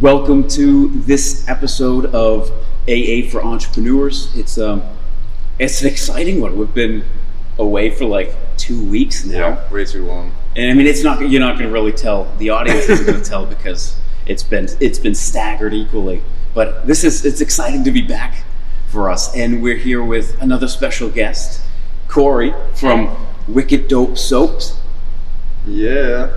Welcome to this episode of AA for Entrepreneurs. It's um, it's an exciting one. We've been away for like two weeks now, Yeah, way too long. and I mean, it's not you're not going to really tell. The audience isn't going to tell because it's been it's been staggered equally. But this is it's exciting to be back for us, and we're here with another special guest, Corey from Wicked Dope Soaps. Yeah.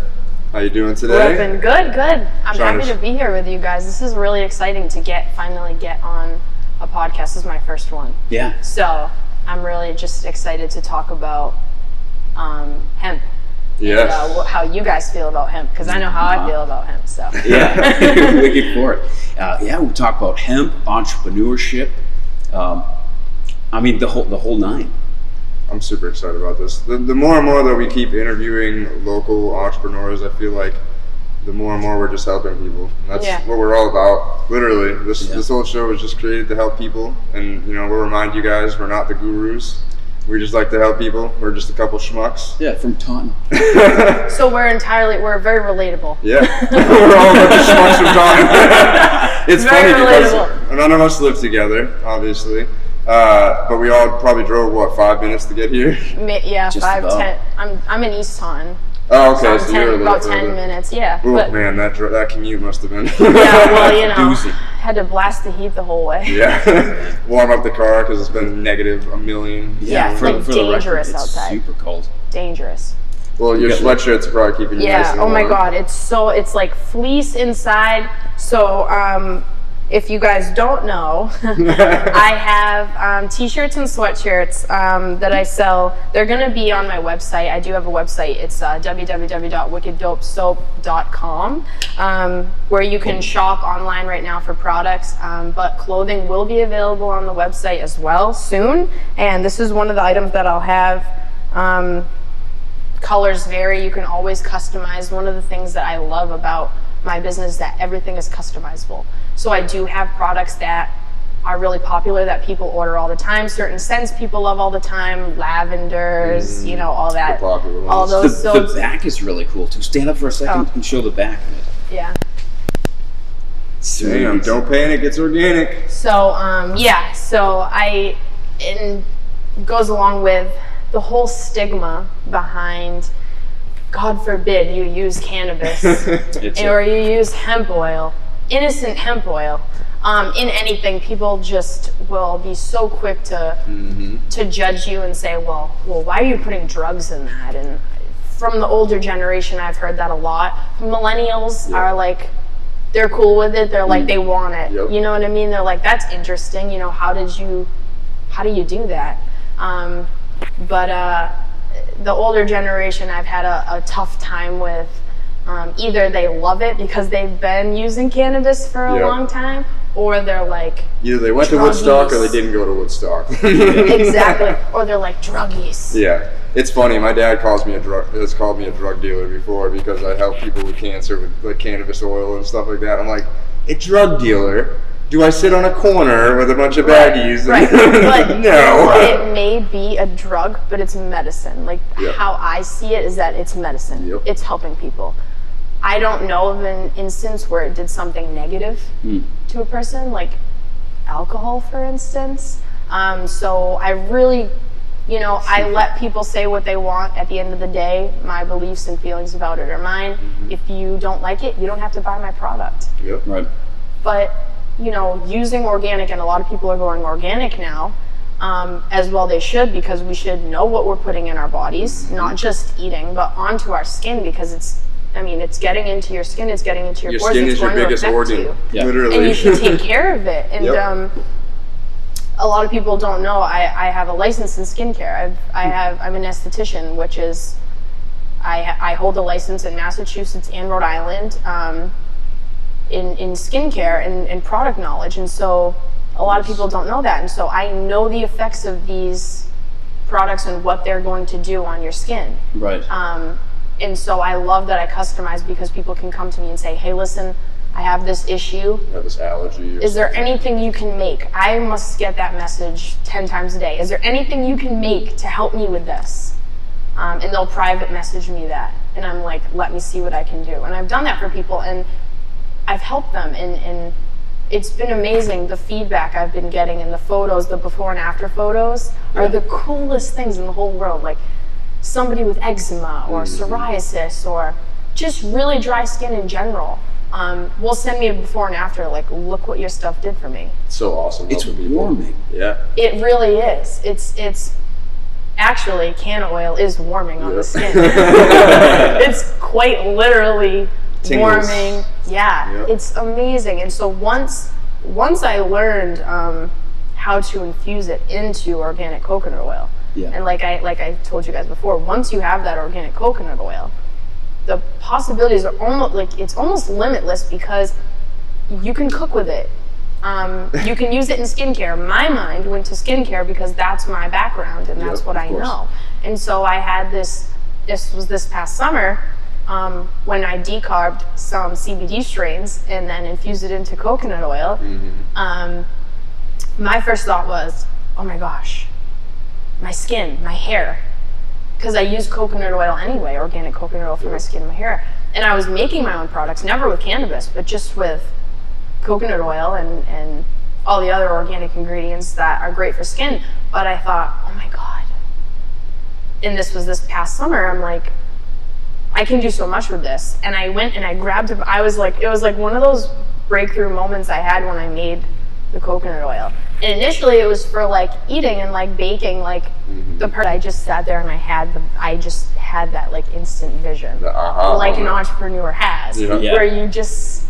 How you doing today? Ripping. Good, good. I'm Trying happy to- to be here with you guys. This is really exciting to get finally get on a podcast. This is my first one. Yeah, So I'm really just excited to talk about um, hemp. Yes. And, uh, how you guys feel about hemp, because I know how Uh-huh. I feel about hemp. So yeah, wicked for it. Uh, yeah, we talk about hemp, entrepreneurship. Um, I mean, the whole the whole nine. I'm super excited about this. The, the more and more that we keep interviewing local entrepreneurs, I feel like the more and more we're just helping people. And that's Yeah. what we're all about. Literally, this Yeah. this whole show was just created to help people, and you know we'll remind you guys we're not the gurus. We just like to help people. We're just a couple schmucks. Yeah, from Taunton. so we're entirely we're very relatable. Yeah, we're all a bunch of schmucks from Taunton. it's Very funny because none of us live together, obviously, uh, but we all probably drove what five minutes to get here. Mi- Yeah, Just five, about. ten. I'm I'm in East Taunton. Oh, okay, I'm so, 10, you're a little about further. ten minutes. Yeah. Oh but man, that that commute must have been. yeah, well, you know, Doozy. had to blast the heat the whole way. yeah, warm up the car because it's been negative a million. Yeah, for, like for the record, dangerous it's outside. super cold. Dangerous. Well, your You got- sweatshirt's probably keeping you nice Yeah. Oh my warm. God. It's so it's like fleece inside. So um, if you guys don't know, I have um, t-shirts and sweatshirts um, that I sell. They're gonna be on my website. I do have a website. It's uh, www.wickeddopesoap.com, um, where you can shop online right now for products. Um, but clothing will be available on the website as well soon. And this is one of the items that I'll have. Um, colors vary you can always customize one of the things that i love about my business is that everything is customizable so i do have products that are really popular that people order all the time certain scents people love all the time lavenders you know all that popular all ones. The, those the soaps back is really cool too. Stand up for a second Oh. and show the back of it. yeah Damn, don't panic. It's organic. So um, yeah, so I and goes along with the whole stigma behind. God forbid you use cannabis or a, you use hemp oil, innocent hemp oil. Um, in anything, people just will be so quick to to judge you and say, "Well, well, why are you putting drugs in that?" And from the older generation, I've heard that a lot. Millennials are like, they're cool with it. They're like, they want it. Yep. You know what I mean? They're like, that's interesting. You know, how did you, how do you do that? Um, but uh, the older generation, I've had a, a tough time with. Um, either they love it because they've been using cannabis for a Yeah. long time, or they're like, Either they went to Woodstock or they didn't go to Woodstock. exactly, or they're like druggies. Yeah, it's funny. My dad calls me a drug has called me a drug dealer before because I help people with cancer with like cannabis oil and stuff like that. I'm like, a drug dealer? Do I sit on a corner with a bunch of baggies? Right, but no. it may be a drug, but it's medicine. Like Yep. how I see it is that it's medicine. Yep. It's helping people. I don't know of an instance where it did something negative to a person, like alcohol, for instance. Um, so I really, you know, I let people say what they want. At the end of the day, my beliefs and feelings about it are mine. Mm-hmm. If you don't like it, you don't have to buy my product Yep. right. but you know using organic and a lot of people are going organic now um, as well they should because we should know what we're putting in our bodies not just eating but onto our skin because it's i mean it's getting into your skin it's getting into your, Your pores skin it's is your going to biggest affect organ, you. Yeah. literally. and you should take care of it and Yep. um, a lot of people don't know I, I have a license in skincare I've, i have i'm an esthetician which is I, I hold a license in massachusetts and rhode island um, in, in skincare and, and product knowledge. And so a lot of people don't know that. And so I know the effects of these products and what they're going to do on your skin. Right. Um, and so I love that I customize because people can come to me and say, hey, listen, I have this issue. I have this allergy. Or Is there anything you can make? I must get that message 10 times a day. Is there anything you can make to help me with this? Um, and they'll private message me that. And I'm like, let me see what I can do. And I've done that for people. And I've helped them and, and it's been amazing the feedback I've been getting and the photos, the before and after photos are the coolest things in the whole world. Like somebody with eczema or psoriasis or just really dry skin in general. Um, will send me a before and after, like, look what your stuff did for me. so awesome. It's helping people. warming. Yeah. It really is. It's it's actually can oil is warming on Yeah. the skin. it's quite literally Tingles. warming. Yeah, Yep. it's amazing. And so once once I learned um, how to infuse it into organic coconut oil, Yeah. and like I like I told you guys before, once you have that organic coconut oil, the possibilities are almost like it's almost limitless because you can cook with it. Um, you can use it in skincare. My mind went to skincare because that's my background and that's Yep, what I course. know. And so I had this. This was this past summer um, when I decarbed some CBD strains and then infused it into coconut oil. Um, my first thought was, oh my gosh, my skin, my hair, because I use coconut oil anyway, organic coconut oil for my skin and my hair. And I was making my own products, never with cannabis, but just with coconut oil and, and all the other organic ingredients that are great for skin. But I thought, oh my God. And this was this past summer, I'm like, I can do so much with this. And I went and I grabbed it. I was like, it was like one of those breakthrough moments I had when I made the coconut oil. And initially it was for like eating and like baking, like mm-hmm. the part I just sat there and I had the, I just had that like instant vision. The aha like an entrepreneur has. Yeah. Yeah. Where you just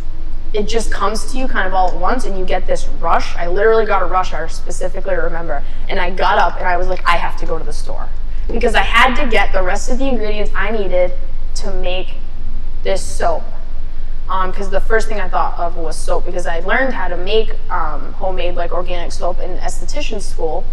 it just comes to you kind of all at once and you get this rush. I literally got a rush, I specifically remember. And I got up and I was like, I have to go to the store. Because I had to get the rest of the ingredients I needed to make this soap. Because the first thing I thought of was soap because I learned how to make um, homemade like organic soap in esthetician school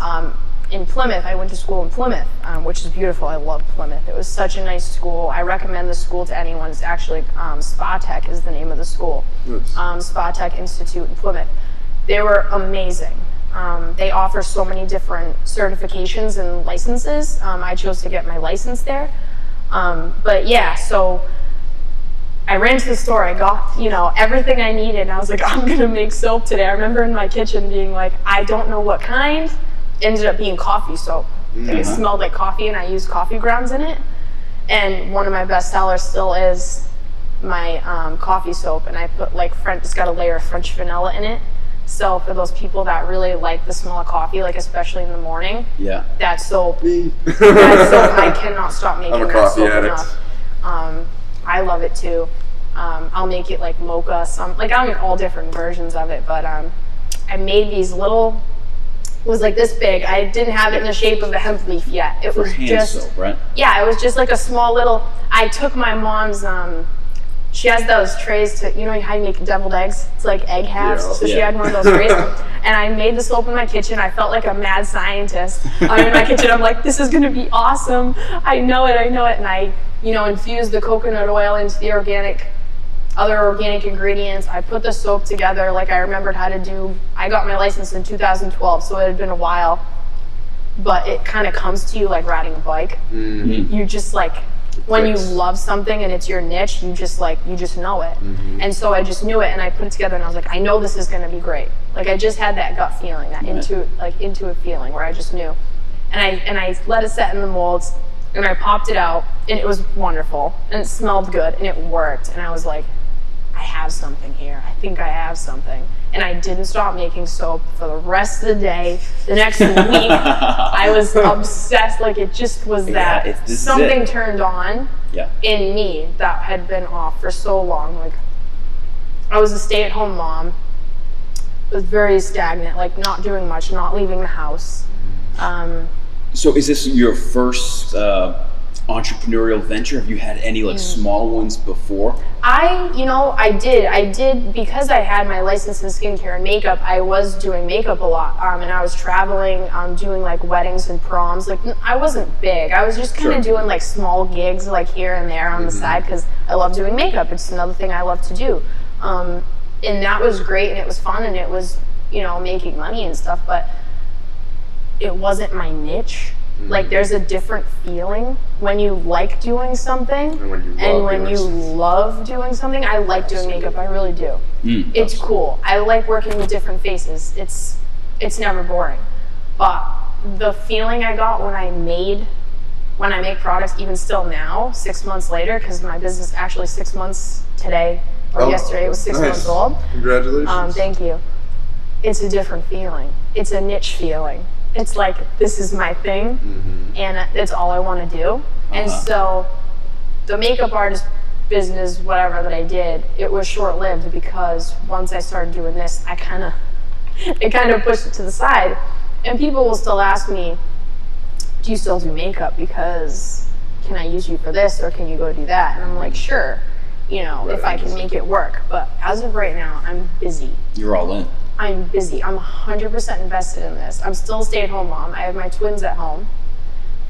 um, in Plymouth. I went to school in Plymouth, um, which is beautiful. I love Plymouth. It was such a nice school. I recommend the school to anyone. It's actually um, Spa Tech is the name of the school. Nice. Um, Spa Tech Institute in Plymouth. They were amazing. Um, they offer so many different certifications and licenses. Um, I chose to get my license there. Um, but yeah, so I ran to the store. I got, you know, everything I needed. And I was like, I'm going to make soap today. I remember in my kitchen being like, I don't know what kind. Ended up being coffee soap. Like it smelled like coffee and I used coffee grounds in it. And one of my best sellers still is my um, coffee soap. And I put like French, it's got a layer of French vanilla in it. So for those people that really like the smell of coffee, like especially in the morning, Yeah. that soap that soap I cannot stop making I'm a that coffee soap addict. enough. Um, I love it too. Um, I'll make it like mocha, some like I'll make all different versions of it. But um, I made these little. It was like this big. I didn't have it in the shape of a hemp leaf yet. It For was just soap, right? yeah. It was just like a small little. I took my mom's. Um, she has those trays to you know how you make deviled eggs. It's like egg halves. Yeah. So she had one of those trays, and I made the soap in my kitchen. I felt like a mad scientist. I'm in my kitchen. I'm like, this is gonna be awesome. I know it. I know it. And I, you know, infused the coconut oil into the organic, other organic ingredients. I put the soap together like I remembered how to do. I got my license in 2012, so it had been a while. But it kind of comes to you like riding a bike. Mm-hmm. You just like when you love something and it's your niche, you just like you just know it. Mm-hmm. And so I just knew it and I put it together and I was like, I know this is gonna be great. Like I just had that gut feeling, that intuit like intuitive feeling where I just knew. And I and I let it set in the molds and I popped it out and it was wonderful and it smelled good and it worked and I was like, I have something here. I think I have something. And I didn't stop making soap for the rest of the day. The next week, I was obsessed. Like it just was that this something turned on Yeah. in me that had been off for so long. Like I was a stay-at-home mom. Was very stagnant, like not doing much, not leaving the house. Um, So is this your first uh, entrepreneurial venture? Have you had any like small ones before? I, you know, I did. I did because I had my license in skincare and makeup. I was doing makeup a lot, um, and I was traveling, um, doing like weddings and proms. Like I wasn't big. I was just kind of Sure. doing like small gigs, like here and there on the side, because I love doing makeup. It's another thing I love to do, um, and that was great, and it was fun, and it was, you know, making money and stuff. But it wasn't my niche. Like there's a different feeling when you like doing something And when you and love when doing you something. love doing something. I like doing makeup. I really do. Mm. It's cool. I like working with different faces. It's it's never boring. But the feeling I got when I made when I make products, even still now, six months later, because my business actually six months today or Oh, yesterday it was six nice. months old. Congratulations. Um, thank you. It's a different feeling. It's a niche feeling. It's like this is my thing, Mhm. and it's all I want to do. And Uh-huh. so, the makeup artist business, whatever that I did, it was short lived because once I started doing this, I kind of, it kind of pushed it to the side, and people will still ask me, "Do you still do makeup? Because can I use you for this, or can you go do that?" And I'm like, "Sure." You know, if I can make it work. But as of right now, I'm busy. You're all in. I'm busy. I'm 100% invested in this. I'm still a stay at home mom. I have my twins at home,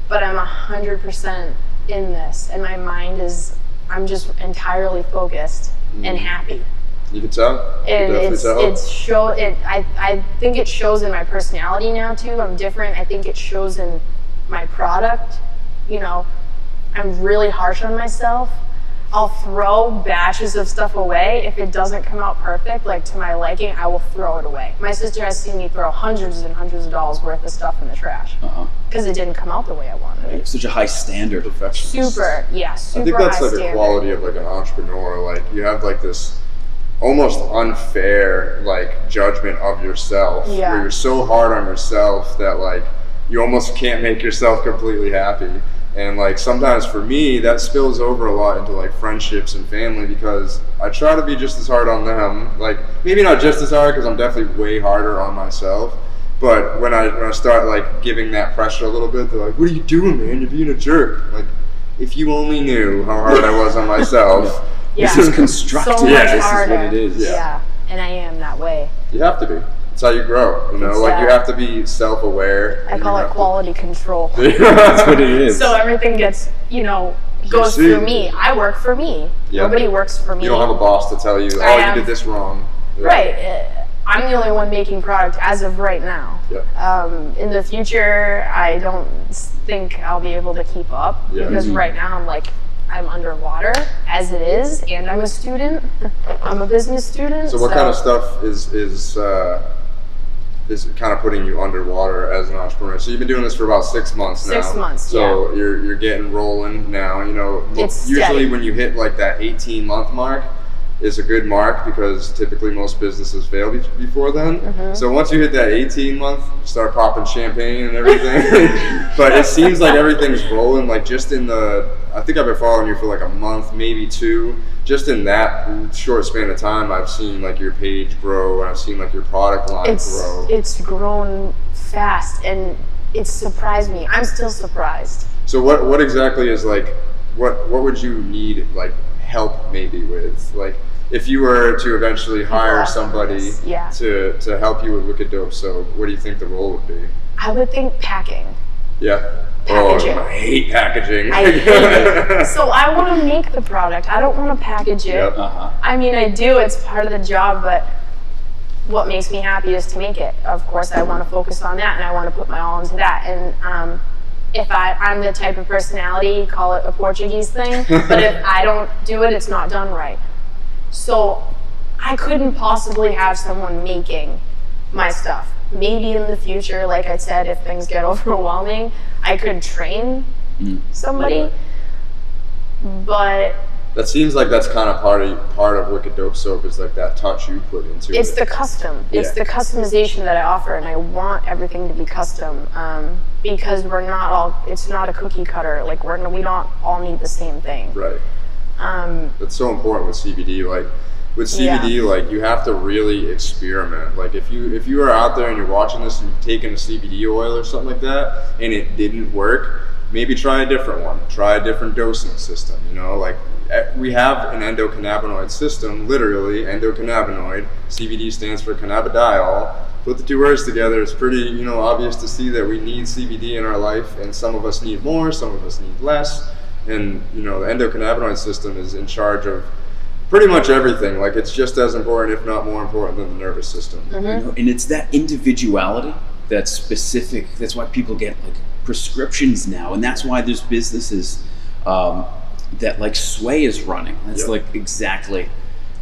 but I'm 100% in this. And my mind is, I'm just entirely focused and mm-hmm. happy. You can tell. You And it's, tell. it's show, it, I, I think it shows in my personality now too. I'm different. I think it shows in my product. You know, I'm really harsh on myself. I'll throw batches of stuff away if it doesn't come out perfect, like to my liking. I will throw it away. My sister has seen me throw hundreds and hundreds of dollars worth of stuff in the trash Uh-huh. because it didn't come out the way I wanted You it. such a high standard. Perfectionist. Super, yeah, super I think that's high like standard. a quality of like an entrepreneur. Like you have like this almost unfair like judgment of yourself, Yeah. where you're so hard on yourself that like you almost can't make yourself completely happy. And like sometimes for me, that spills over a lot into like friendships and family because I try to be just as hard on them. Like maybe not just as hard because I'm definitely way harder on myself. But when I when I start like giving that pressure a little bit, they're like, "What are you doing, man? You're being a jerk." Like, if you only knew how hard I was on myself, yeah. This is constructive. So Yeah, this is what it is. Yeah. yeah, and I am that way. you have to be. It's how you grow. You know, It's, like you have to be self-aware. I call it have to- quality control. That's what it is. So everything gets, you know, goes see. through me. I work for me. Yeah. Nobody works for me. You don't have a boss to tell you, "Oh, I you have- did this wrong." Yeah. Right. uh, I'm the only one making product as of right now. Yep. Um, in the future, I don't think I'll be able to keep up Yeah. because Mhm. right now I'm like, I'm underwater as it is, and I'm a student. I'm a business student. So what kind of stuff is is uh, is kind of putting you underwater as an entrepreneur? So you've been doing this for about six months now. Six months, So you're you're getting rolling now. You know, It's usually steady. when you hit like that 18 month mark is a good mark because typically most businesses fail be- before then. Mm-hmm. So once you hit that 18 month, start popping champagne and everything. but it seems like everything's rolling. Like just in the, I think I've been following you for like a month, maybe two. Just in that short span of time, I've seen like your page grow, and I've seen like your product line It's grow. it's grown fast, and it's surprised me. I'm still surprised. So what what exactly is like what what would you need like help maybe with like if you were to eventually hire somebody yeah. to to help you with Wicked Dope, so what do you think the role would be? I would think packing. Yeah. Packaging. Oh, I hate packaging. I hate it. So I want to make the product. I don't want to package it. Yep. Uh-huh. I mean, I do. It's part of the job, but what makes me happy is to make it. Of course, I want to focus on that, and I want to put my all into that. And um, if I, I'm the type of personality, call it a Portuguese thing, but if I don't do it, it's not done right. So I couldn't possibly have someone making my stuff. Maybe in the future, like I said, if things get overwhelming, I could train Mm. somebody. But That seems like that's kind of part of part of Wicked Dope Soap is like that touch you put into it's it. It's the custom it's the customization that i offer and i want everything to be custom um, because we're not all it's not a cookie cutter like we're we don't all need the same thing right. um, That's so important with CBD. Like with CBD, Yeah. like you have to really experiment. Like if you if you are out there and you're watching this and you've taken a CBD oil or something like that and it didn't work, maybe try a different one. Try a different dosing system. You know, like we have an endocannabinoid system, literally endocannabinoid. CBD stands for cannabidiol. Put the two words together, it's pretty, you know, obvious to see that we need CBD in our life, and some of us need more, some of us need less. And you know, the endocannabinoid system is in charge of pretty much everything. Like it's just as important, if not more important, than the nervous system. Mm-hmm. You know, and it's that individuality that's specific. That's why people get like prescriptions now, and that's why there's businesses um, that like Sway is running. That's Yep. like exactly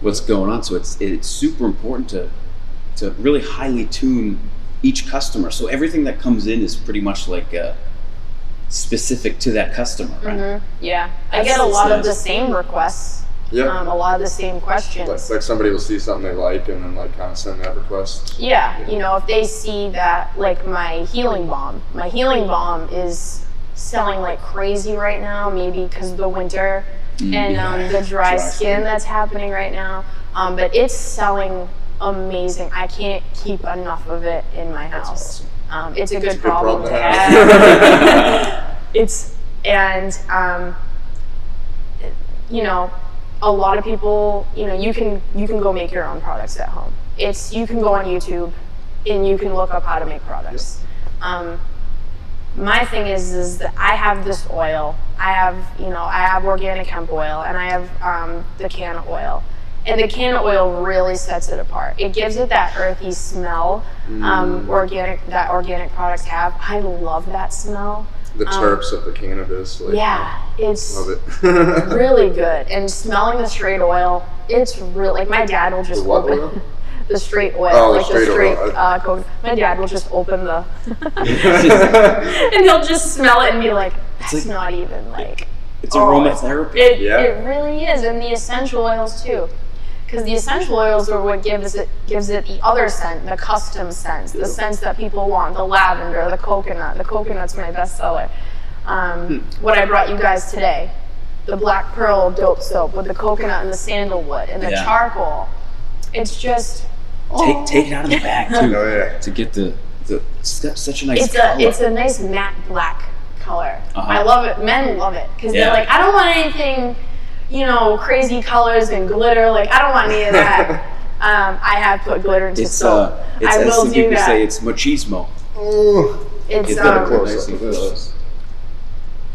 what's going on. So it's it's super important to to really highly tune each customer. So everything that comes in is pretty much like uh, specific to that customer, right? Mhm. Yeah, I That's- get a that's lot of the same requests. Yeah. Um, a lot of the same questions. like, like somebody will see something they like and then like kind of send that request. Yeah, you know, if they see that, like my healing balm, my healing balm is selling like crazy right now, maybe because of the winter and um, the dry, Dry skin, skin. that's happening right now. Um, but it's selling amazing. I can't keep enough of it in my house. Um, it's a good, good problem, problem to to have. it's and um, you know, a lot of people, you know, you can you can go make your own products at home. It's you can go on YouTube and you can look up how to make products. Um, my thing is is that I have this oil. I have you know I have organic hemp oil and I have um, the can oil. And the can oil really sets it apart. It gives it that earthy smell. Um, organic that organic products have. I love that smell. The terps of the cannabis. Like, Um, Yeah, it's Love it. really good. And smelling the straight oil, it's really like my dad will just The what open oil? the straight oil, Oh, the like straight the oil. straight uh, coke. My dad will just open the and he'll just smell it and be like, "That's like- not even like." it's Oh, aromatherapy. It, Yeah. it really is, and the essential oils too, because the essential oils are what gives it gives it the other scent, the custom scents, the scents that people want, the lavender, the coconut. The coconut's my best seller. Um, what I brought you guys today, the black pearl dope soap with the coconut and the sandalwood and the Yeah. charcoal. It's just take take it out of the bag too Oh, yeah. to get the the it's got such a nice it's color. a it's a nice matte black color. Uh-huh. I love it. Men love it because Yeah. they're like, I don't want anything, you know, crazy colors and glitter. Like I don't want any of that. um, I have put glitter into it's soap. uh it's I as will some do people that. say it's machismo. Ooh. it's It's um, got a close nice and of this. close.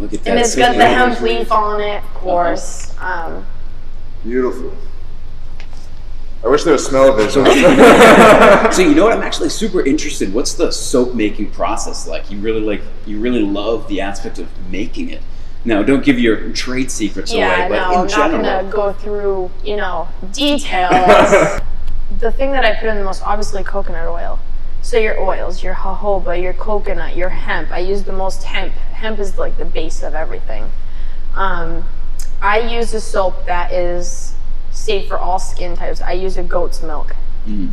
Look at that. and it's big got the hemp leaf on it, of course. Um, Beautiful. I wish there was smell vision. So you know what? I'm actually super interested. What's the soap making process like? You really like you really love the aspect of making it. Now, don't give your trade secrets yeah, away, but no, in I'm general, not gonna go through, you know, details. the thing that I put in the most, obviously, coconut oil. So your oils, your jojoba, your coconut, your hemp. I use the most hemp. Hemp is like the base of everything. Um, I use a soap that is safe for all skin types. I use a goat's milk.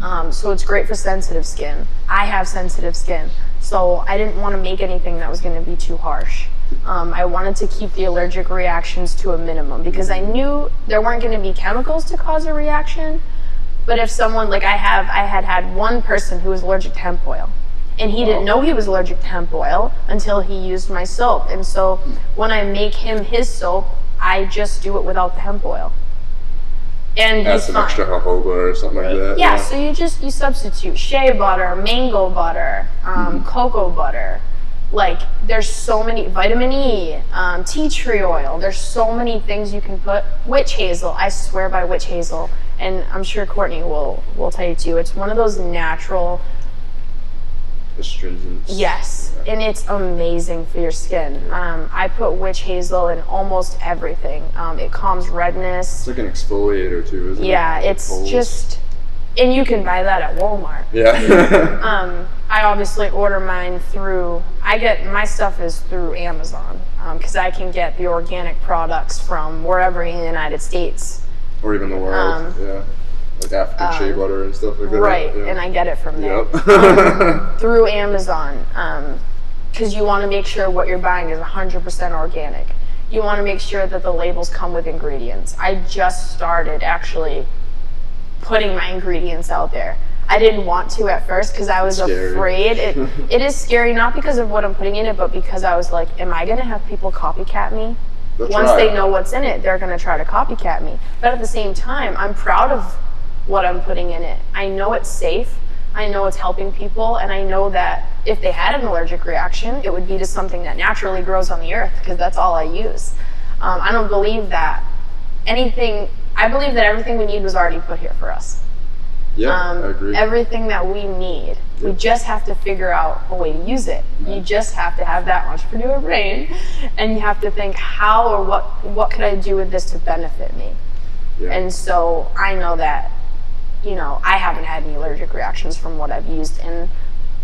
Um, so it's great for sensitive skin. I have sensitive skin, so I didn't want to make anything that was going to be too harsh. Um, I wanted to keep the allergic reactions to a minimum because I knew there weren't going to be chemicals to cause a reaction. But if someone like I have, I had had one person who was allergic to hemp oil, and he didn't know he was allergic to hemp oil until he used my soap. And so when I make him his soap, I just do it without the hemp oil. And Add he's some fine. extra jojoba or something Right. like that. Yeah, so you just you substitute shea butter, mango butter, um, cocoa butter. Like there's so many vitamin E, um, tea tree oil. There's so many things you can put. Witch hazel, I swear by witch hazel, and I'm sure Courtney will will tell you too. It's one of those natural. Astringents. Yes, and it's amazing for your skin. Um, I put witch hazel in almost everything. Um, it calms redness. It's like an exfoliator too, isn't it? Yeah, it's just, and you can buy that at Walmart. Yeah. Um, I obviously order mine through. I get my stuff is through Amazon um, because I can get the organic products from wherever in the United States. or even the world. Um, yeah. Like African um, shea butter and stuff like that. Right, yeah. and I get it from there Yep. Um, through Amazon because you want to make sure what you're buying is 100% organic. You want to make sure that the labels come with ingredients. I just started actually putting my ingredients out there. I didn't want to at first because I was Scary. afraid. It, it is scary, not because of what I'm putting in it, but because I was like, am I going to have people copycat me? They'll Once try. they know what's in it, they're going to try to copycat me. But at the same time, I'm proud of what I'm putting in it. I know it's safe. I know it's helping people, and I know that if they had an allergic reaction, it would be to something that naturally grows on the earth because that's all I use. Um, I don't believe that anything. I believe that everything we need was already put here for us. Yeah, um, I agree. Everything that we need, we just have to figure out a way to use it. You just have to have that entrepreneur brain, and you have to think how or what what could I do with this to benefit me. Yeah. And so I know that, you know, I haven't had any allergic reactions from what I've used, and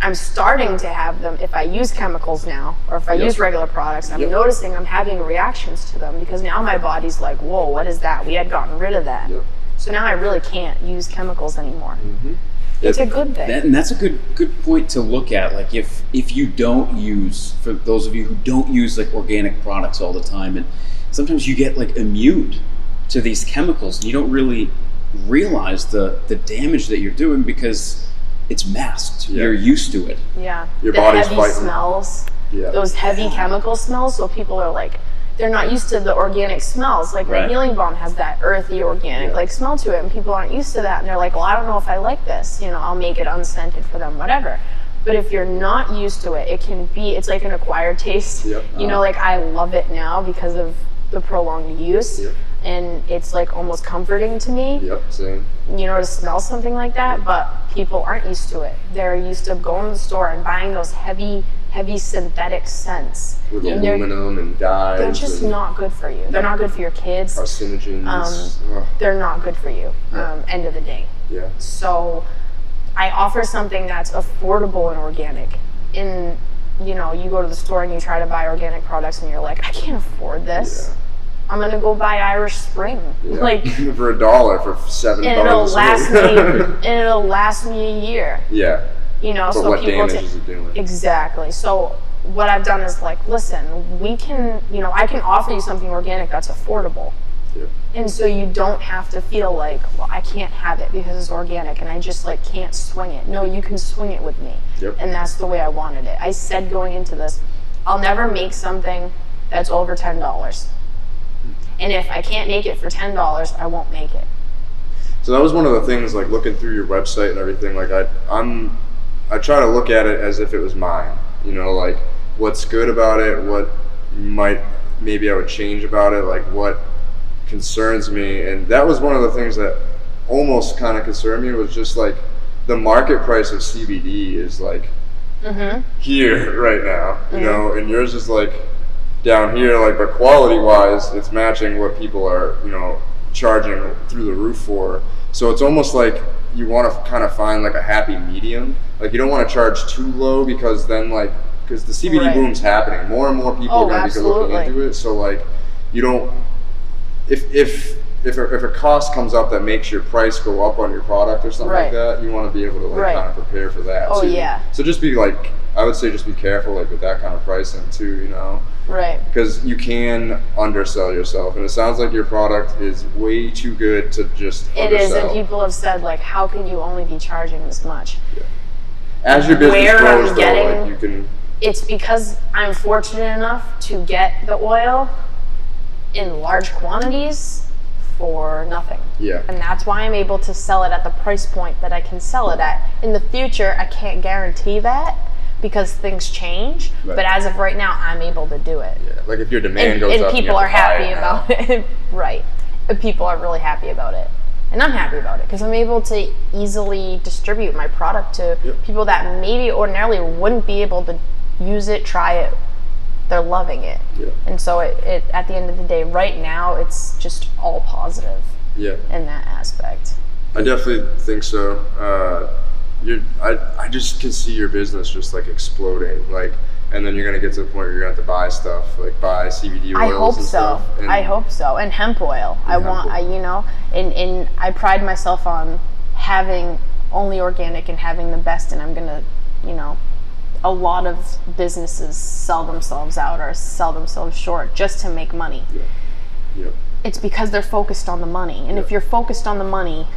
I'm starting to have them if I use chemicals now, or if I Yep. use regular products. I'm Yep. noticing I'm having reactions to them because now my body's like, whoa, what is that? We had gotten rid of that. Yep. So now I really can't use chemicals anymore. Mm-hmm. It's a good thing. That, and that's a good good point to look at. Like if if you don't use, for those of you who don't use like organic products all the time, and sometimes you get like immune to these chemicals, and you don't really realize the the damage that you're doing because it's masked. Yeah. You're used to it. yeah. Your the body's heavy fighting. smells. Yeah. those heavy chemical smells. So people are like, they're not used to the organic smells. Like Right. the healing balm has that earthy organic Yeah. like smell to it, and people aren't used to that. And they're like, well, I don't know if I like this. You know, I'll make it unscented for them, whatever. But if you're not used to it, it can be. It's like an acquired taste. Yep. You know, uh-huh. like I love it now because of the prolonged use. Yep. And it's like almost comforting to me Yep. Same. you know, to smell something like that, but people aren't used to it. They're used to going to the store and buying those heavy, heavy synthetic scents. With And aluminum and dyes. they're just not good for you. They're not good for your kids. Carcinogens. Um, they're not good for you, um, end of the day. yeah. So I offer something that's affordable and organic. In, you know, you go to the store and you try to buy organic products and you're like, I can't afford this. Yeah. I'm gonna go buy Irish Spring. Yeah. Like, for a dollar for seven and it'll last me, and it'll last me a year. yeah. You know, so what people damage is it doing? exactly. So what I've done is like, listen, we can, you know, I can offer you something organic that's affordable. Yeah. And so you don't have to feel like, well, I can't have it because it's organic and I just like can't swing it. No, you can swing it with me. Yep. And that's the way I wanted it. I said going into this, I'll never make something that's over ten dollars. Hmm. And if I can't make it for ten dollars, I won't make it. So that was one of the things, like looking through your website and everything. Like I, I'm, I try to look at it as if it was mine. You know, like what's good about it, what might maybe I would change about it, like what concerns me, and that was one of the things that almost kind of concerned me was just like the market price of CBD is like Mm-hmm. here right now, you know, and yours is like down here, like, but quality wise, it's matching what people are, you know, charging through the roof for. So it's almost like you want to kind of find like a happy medium. Like you don't want to charge too low because then like because the CBD Right. boom's happening, more and more people Oh, are going to be looking absolutely. into it. So like you don't if if if a, if a cost comes up that makes your price go up on your product or something Right. like that, you want to be able to like Right. kind of prepare for that. Oh, too. yeah. So just be like, I would say, just be careful like with that kind of pricing too. You know, Right. because you can undersell yourself, and it sounds like your product is way too good to just It is, and people have said like, how can you only be charging this much? As your business where I'm grows, though, getting- like you can. it's because I'm fortunate enough to get the oil in large quantities for nothing. Yeah. And that's why I'm able to sell it at the price point that I can sell it at. In the future, I can't guarantee that because things change. Right. But as of right now, I'm able to do it. Yeah. Like if your demand And, goes and up, you people are happy it about it. right. And people are really happy about it. And I'm happy about it because I'm able to easily distribute my product to Yep. people that maybe ordinarily wouldn't be able to use it, try it. They're loving it. Yeah. And so it, it at the end of the day, right now it's just all positive Yeah. in that aspect. I definitely think so. Uh, you're, I, I just can see your business just like exploding, like, and then you're gonna get to the point where you're gonna have to buy stuff, like buy CBD oils I hope and so. stuff. And I hope so. And hemp oil. I hemp want, oil. I, you know, and, and I pride myself on having only organic and having the best. And I'm going to, you know, a lot of businesses sell themselves out or sell themselves short just to make money. Yeah. Yep. It's because they're focused on the money. And if you're focused on the money,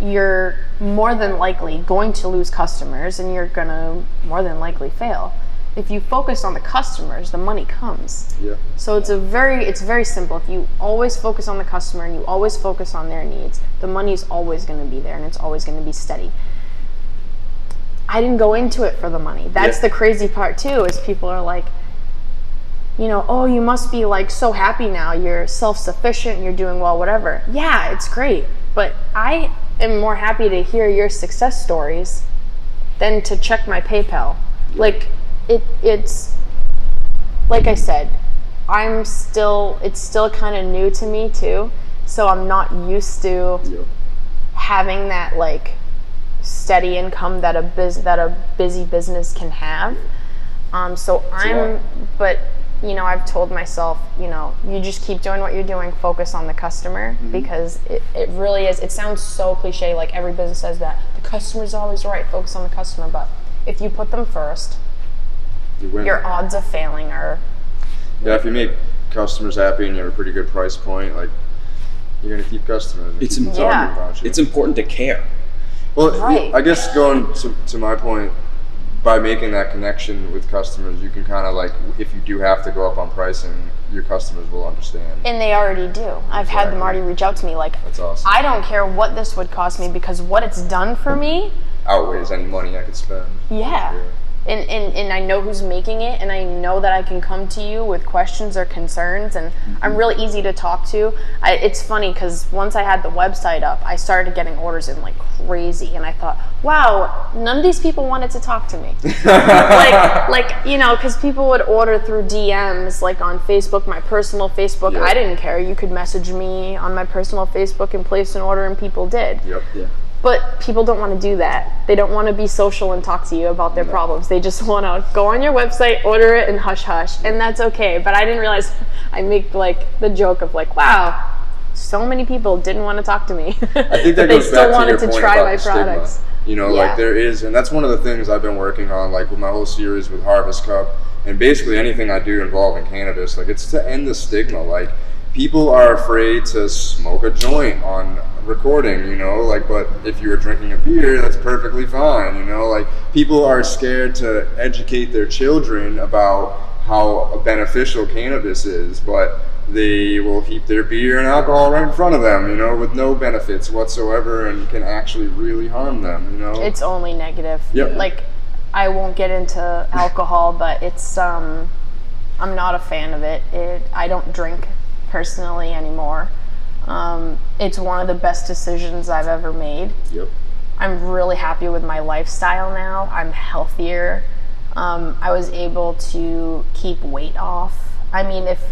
you're more than likely going to lose customers and you're going to more than likely fail. If you focus on the customers, the money comes. Yeah. So it's a very it's very simple. If you always focus on the customer and you always focus on their needs, the money is always going to be there and it's always going to be steady. I didn't go into it for the money. That's Yeah. the crazy part too. Is people are like, you know, oh, you must be like so happy now. You're self sufficient. You're doing well. Whatever. Yeah, it's great. But I am more happy to hear your success stories than to check my PayPal. Like it it's like I said, I'm still it's still kind of new to me too. So I'm not used to Yep. having that like steady income that a biz that a busy business can have. Um, so lot. I'm, but you know, I've told myself, you know, you just keep doing what you're doing, focus on the customer Mm-hmm. because it, it really is. It sounds so cliche, like every business says that the customer's always right, focus on the customer. But if you put them first, You your odds of failing are Yeah, if you make customers happy and you have a pretty good price point, like you're gonna keep customers. It's keep im- Yeah. about you. It's important to care. well, Right. I guess going to, to my point, by making that connection with customers, you can kind of like, if you do have to go up on pricing, your customers will understand. And they already do. I've had them already reach out to me like, That's awesome. I don't care what this would cost me because what it's done for me, Outweighs any money I could spend. yeah. And, and, and I know who's making it, and I know that I can come to you with questions or concerns, and I'm really easy to talk to. I, it's funny because once I had the website up, I started getting orders in like crazy, and I thought, wow, none of these people wanted to talk to me. like, like you know, because people would order through DMs, like on Facebook, my personal Facebook. Yeah. I didn't care. You could message me on my personal Facebook and place an order, and people did. Yep. Yeah. But people don't want to do that. They don't want to be social and talk to you about their problems. They just want to go on your website, order it, and hush hush. And that's okay. But I didn't realize I make like the joke of like, wow, so many people didn't want to talk to me. I think that but they still wanted to to try my the stigma. products. You know, Yeah. like there is, and that's one of the things I've been working on, like with my whole series with Harvest Cup, and basically anything I do involving cannabis. Like it's to end the stigma. Like people are afraid to smoke a joint on recording. You know, like but if you're drinking a beer, that's perfectly fine. You know, like people are scared to educate their children about how beneficial cannabis is, but they will keep their beer and alcohol right in front of them, you know, with no benefits whatsoever and can actually really harm them, you know. It's only negative. Yep. Like I won't get into alcohol, but it's um I'm not a fan of it. It I don't drink personally anymore. Um, it's one of the best decisions I've ever made. yep. I'm really happy with my lifestyle now. I'm healthier. Um, I was able to keep weight off. I mean, if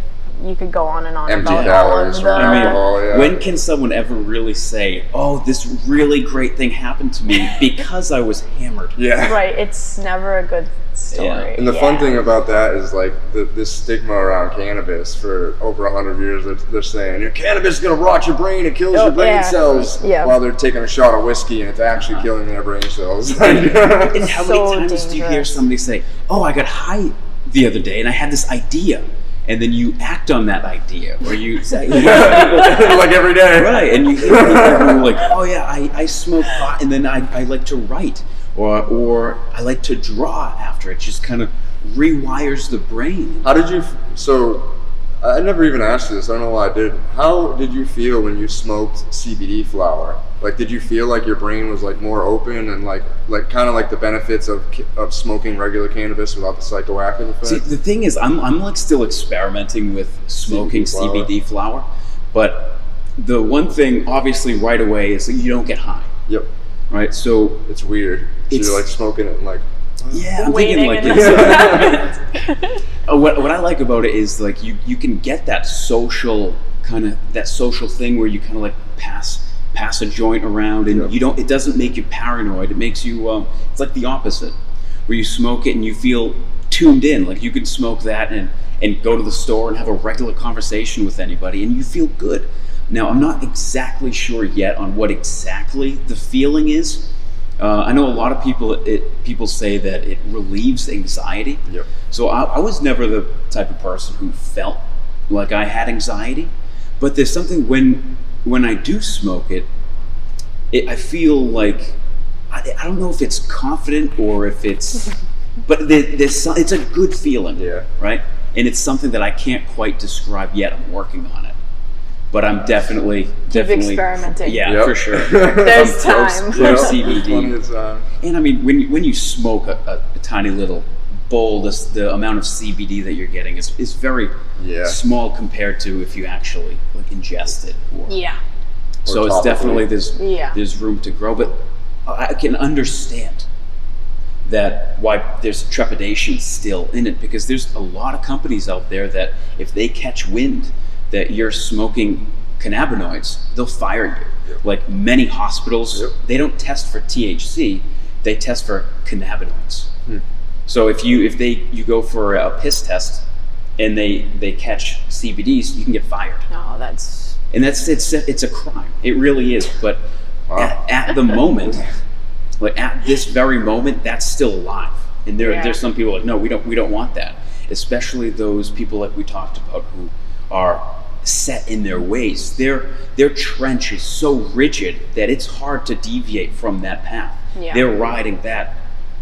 you could go on and on Empty about calories all of the, I mean, alcohol, yeah. when can someone ever really say, "Oh, this really great thing happened to me because I was hammered"? Yeah. right, it's never a good story. Yeah. And the fun thing about that is like the, this stigma around cannabis for over a hundred years. They're, they're saying your cannabis is gonna rot your brain. It kills Oh, your brain yeah. cells. Yeah. While they're taking a shot of whiskey and it's actually uh-huh. killing their brain cells. And how So many times do you hear somebody say, "Oh, I got high the other day and I had this idea," and then you act on that idea, or you say, you know, like every day. right? And you hear people like, "Oh yeah, I, I smoke pot, and then I, I like to write, or or I like to draw after it." Just kind of rewires the brain. How did you? So, I never even asked you this. I don't know why I did. How did you feel when you smoked CBD flower? Like, did you feel like your brain was like more open and like, like kind of like the benefits of of smoking regular cannabis without the psychoactive effects? See, the thing is, I'm, I'm like still experimenting with smoking CBD flower. CBD flower, but the one thing, obviously, right away is that you don't get high, yep, right? So it's weird. So It's- you're like smoking it and like, yeah, I'm Waiting thinking like and it's, Uh, what, what I like about it is like you, you can get that social kind of that social thing where you kind of like pass pass a joint around and Yep. you don't it doesn't make you paranoid it makes you um, it's like the opposite where you smoke it and you feel tuned in like you can smoke that and and go to the store and have a regular conversation with anybody and you feel good now I'm not exactly sure yet on what exactly the feeling is uh, I know a lot of people it people say that it relieves anxiety yep, so I, I was never the type of person who felt like I had anxiety, but there's something when when I do smoke it, it I feel like I, I don't know if it's confident or if it's, but there, there's some, it's a good feeling, Yeah. right? And it's something that I can't quite describe yet. I'm working on it, but I'm definitely definitely experimenting. Yeah, Yep. for sure. There's I'm time. pro Yep. CBD. Plenty time. And I mean, when you, when you smoke a, a, a tiny little bowl, this, the amount of CBD that you're getting is, is very Yeah. small compared to if you actually like ingest it. Or, Yeah. So it's topically. definitely there's Yeah. there's room to grow, but I can understand that why there's trepidation still in it because there's a lot of companies out there that if they catch wind that you're smoking cannabinoids, they'll fire you. Yep. Like many hospitals, Yep. they don't test for THC, they test for cannabinoids. Hmm. So if you if they you go for a piss test and they they catch CBDs, you can get fired No, that's and that's it's it's a crime. It really is. But Wow. at, at the moment, like at this very moment, that's still alive. And there Yeah. there's some people like, no, we don't we don't want that. Especially those people like we talked about who are set in their ways. Their their trench is so rigid that it's hard to deviate from that path. Yeah. They're riding that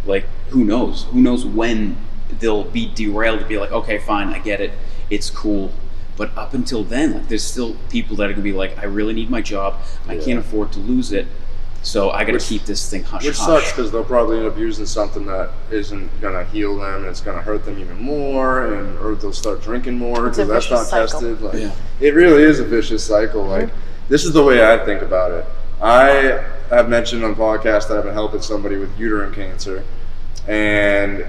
like who knows? Who knows when they'll be derailed to be like, okay, fine, I get it, it's cool. But up until then, like there's still people that are gonna be like, I really need my job, I can't afford to lose it, so I gotta keep this thing hush Which hush. sucks because they'll probably end up using something that isn't gonna heal them, and it's gonna hurt them even more, and or they'll start drinking more because that's not cycle. tested. Like, Yeah. it really is a vicious cycle. Like, this is the way I think about it. I have mentioned on podcast that I've been helping somebody with uterine cancer, and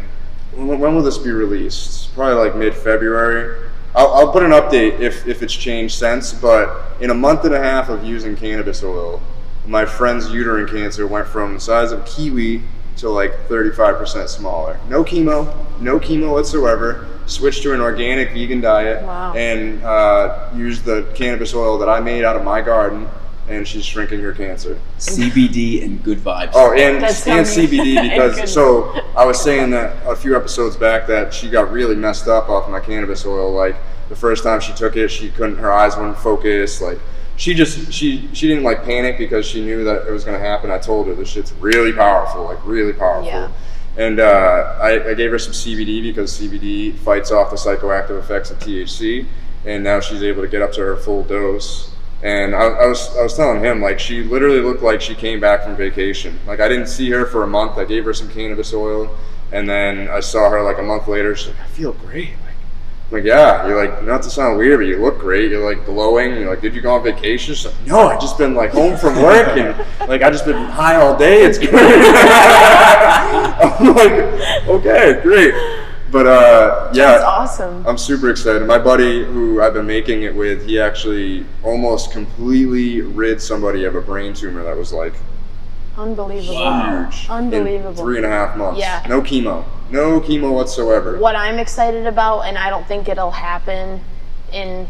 when, when will this be released? Probably like mid-February. I'll, I'll put an update if, if it's changed since, but in a month and a half of using cannabis oil, my friend's uterine cancer went from the size of kiwi to like 35% smaller. No chemo, no chemo whatsoever. Switched to an organic vegan diet Wow. and uh, used the cannabis oil that I made out of my garden, and she's shrinking her cancer. CBD and good vibes. Oh, and That's and CBD because good- so I was saying that a few episodes back that she got really messed up off my cannabis oil. Like the first time she took it, she couldn't. Her eyes wouldn't focus. Like she just she she didn't like panic because she knew that it was gonna happen. I told her this shit's really powerful, like really powerful. Yeah. And uh, I, I gave her some CBD because CBD fights off the psychoactive effects of THC, and now she's able to get up to her full dose. And I, I was I was telling him like she literally looked like she came back from vacation. Like I didn't see her for a month. I gave her some cannabis oil, and then I saw her like a month later. She's like, I feel great. Like, I'm like yeah, you're like not to sound weird, but you look great. You're like glowing. You're like, did you go on vacation? She's like, no, I just been like home from work and like I just been high all day. It's great. I'm like, okay, great. But uh, yeah, that's awesome. I'm super excited. My buddy who I've been making it with, he actually almost completely rid somebody of a brain tumor that was like Unbelievable. Huge. in Unbelievable. three and a half months. Yeah. No chemo. No chemo whatsoever. What I'm excited about, and I don't think it'll happen in,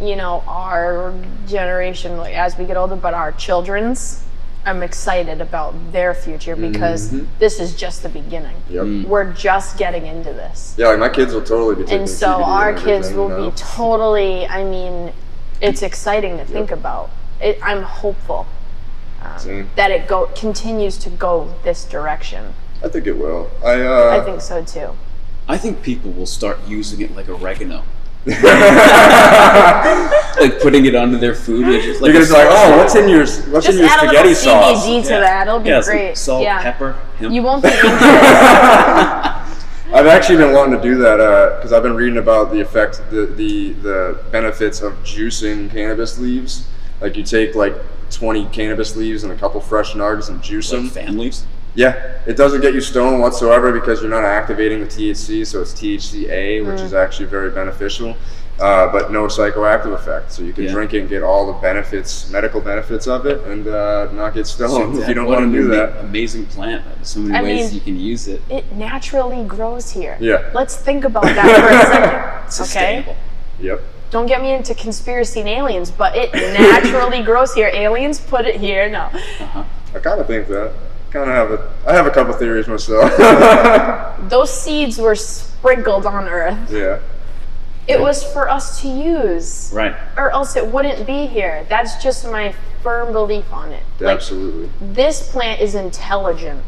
you know, our generation like, as we get older, but our children's. I'm excited about their future because Mhm. this is just the beginning. Yep. We're just getting into this. Yeah, like my kids will totally be taking and so CBD our and kids will you know? be totally i mean it's exciting to think about it, i'm hopeful um, that it go continues to go this direction I think it will. I uh i think so too I think people will start using it like oregano. like putting it onto their food. just like You're a gonna be like, oh, what's in your what's just in your add a spaghetti little sauce? cbd to Yeah. that it'll be yeah, some great Salt, yeah pepper. hemp. you won't be. I've actually been wanting to do that because I've been reading about the effect, the, the the benefits of juicing cannabis leaves. Like you take like 20 cannabis leaves and a couple fresh nugs and juice them. like fan leaves. Yeah, it doesn't get you stoned whatsoever because you're not activating the THC, so it's THCA, which is actually very beneficial, uh, but no psychoactive effect. So you can Yeah. drink it and get all the benefits, medical benefits of it, and uh, not get stoned if you don't want to do ama- that. Amazing plant. There's so many I ways mean- you can use it. it naturally grows here Yeah. let's think about that for a second okay Sustainable. Yep. don't get me into conspiracy and aliens but it naturally grows here aliens put it here no Uh-huh. I kind of think that. Kind of have a. I have a couple theories myself. those seeds were sprinkled on earth yeah. It was for us to use, Right. or else it wouldn't be here. That's just my firm belief on it. Like, Absolutely. this plant is intelligent.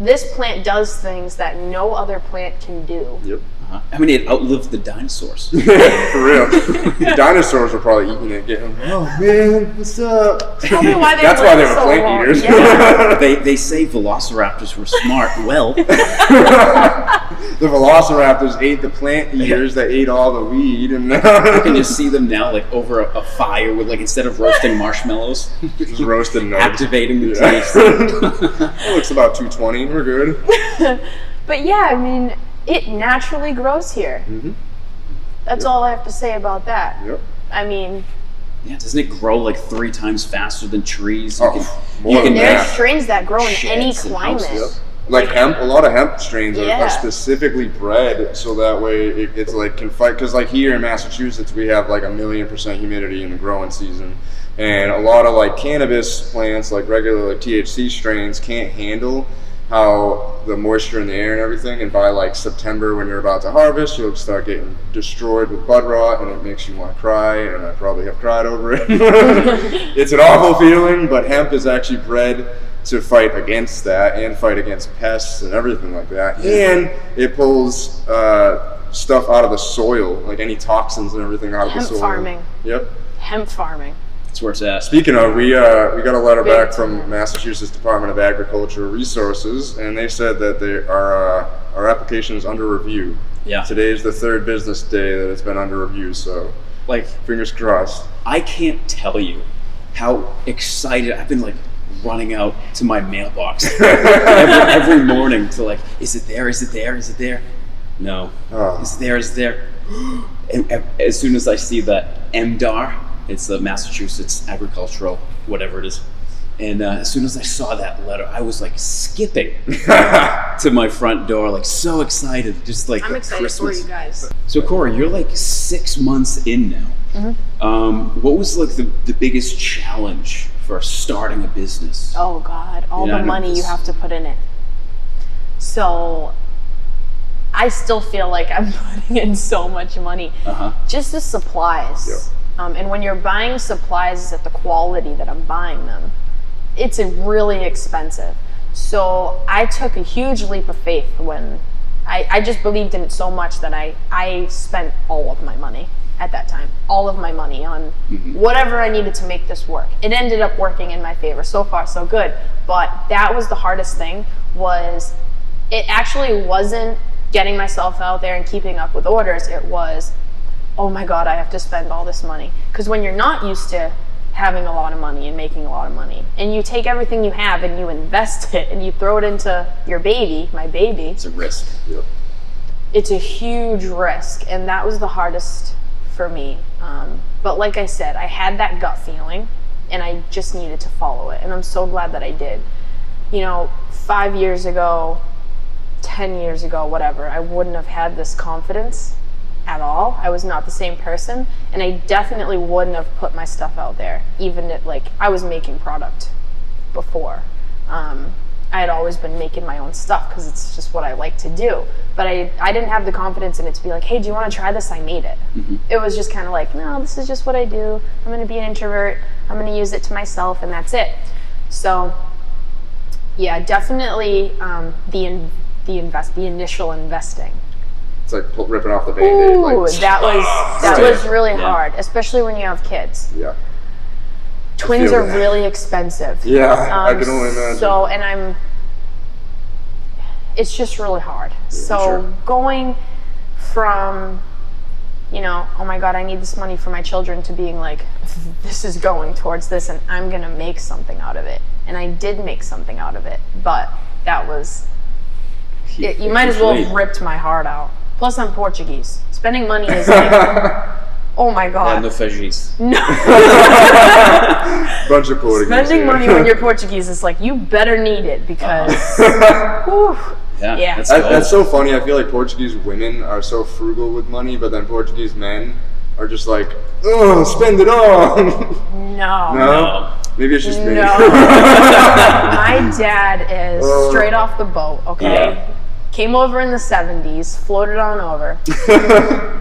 This plant does things that no other plant can do. Yep. Uh-huh. I mean, it outlived the dinosaurs. For real. the dinosaurs were probably eating it, getting. Oh man, what's up? Probably why they That's why they were so plant long. eaters. Yeah. they they say velociraptors were smart. Well, the velociraptors ate the plant eaters that ate all the weed, and You can just see them now, like over a, a fire with like instead of roasting marshmallows, just roasted nugs. activating the Yeah. taste. it looks about 220. We're good. But yeah, I mean, it naturally grows here. Mhm. That's all I have to say about that. Yep. I mean, yeah, doesn't it grow like three times faster than trees? You Oh, can, more you can than there's that. strains that grow in any Sheds and climate. houses. Like hemp, a lot of hemp strains are, Yeah. are specifically bred so that way it, it's like can fight. Because like here in Massachusetts, we have like a million percent humidity in the growing season, and a lot of like cannabis plants, like regular like THC strains, can't handle how the moisture in the air and everything. And by like September, when you're about to harvest, you'll start getting destroyed with bud rot, and it makes you want to cry. And I probably have cried over it. it's an awful feeling, but hemp is actually bred to fight against that and fight against pests and everything like that. And it pulls uh, stuff out of the soil, like any toxins and everything out of Hemp the soil. Hemp farming. Yep. Hemp farming. That's where it's at. Speaking of, we uh, we got a letter back from. Massachusetts Department of Agriculture Resources, and they said that they our uh, our application is under review. Yeah, Today is the third business day that it's been under review, so like fingers crossed. I can't tell you how excited I've been like running out to my mailbox every, every morning to like, is it there? Is it there? Is it there? No. Oh. Is it there? Is it there? And, and as soon as I see that MDAR, it's the Massachusetts Agricultural, whatever it is. And uh, as soon as I saw that letter, I was like skipping to my front door, like so excited, just like I'm excited Christmas. for you guys. So Corey, you're like six months in now. Mm-hmm. Um, what was like the, the biggest challenge for starting a business? Oh God, all the money you have to put in it. So I still feel like I'm putting in so much money. Uh huh. Just the supplies. Yeah. Um, and when you're buying supplies at the quality that I'm buying them, it's a really expensive. So I took a huge leap of faith when I, I just believed in it so much that I, I spent all of my money at that time, all of my money on whatever I needed to make this work. It ended up working in my favor. So far, so good. But that was the hardest thing was it actually wasn't getting myself out there and keeping up with orders. It was, oh my God, I have to spend all this money. Because when you're not used to having a lot of money and making a lot of money, and you take everything you have and you invest it and you throw it into your baby, my baby, It's a risk. Yep. it's a huge risk. And that was the hardest for me. Um, but like I said, I had that gut feeling and I just needed to follow it. And I'm so glad that I did. You know, five years ago, 10 years ago, whatever, I wouldn't have had this confidence at all. I was not the same person. And I definitely wouldn't have put my stuff out there, even if, like, I was making product before. Um, I had always been making my own stuff because it's just what I like to do. But I, I didn't have the confidence in it to be like, hey, do you want to try this? I made it. It was just kind of like, no, this is just what I do. I'm going to be an introvert. I'm going to use it to myself, and that's it. So, yeah, definitely um, the in, the invest the initial investing. It's like pull, ripping off the band-aid. Ooh, like, that was that right. was really Yeah. hard, especially when you have kids. yeah. Twins are that. really expensive. Yeah, I Um, can only imagine. So, and I'm, it's just really hard. so, sure. going from, you know, oh my God, I need this money for my children to being like, this is going towards this and I'm going to make something out of it. And I did make something out of it, but that was, it, you might as well have ripped my heart out. Plus, I'm Portuguese. Spending money is like, oh my Yeah, God. no veggies. no. Bunch of Portuguese. Spending here. money when you're Portuguese is like you better need it because whew, Yeah, Yeah. That's, That, that's so funny. I feel like Portuguese women are so frugal with money, but then Portuguese men are just like, oh, spend it all. no. no? No. Maybe it's just me. No. My dad is Uh. straight off the boat, okay? Yeah. Came over in the 70s, floated on over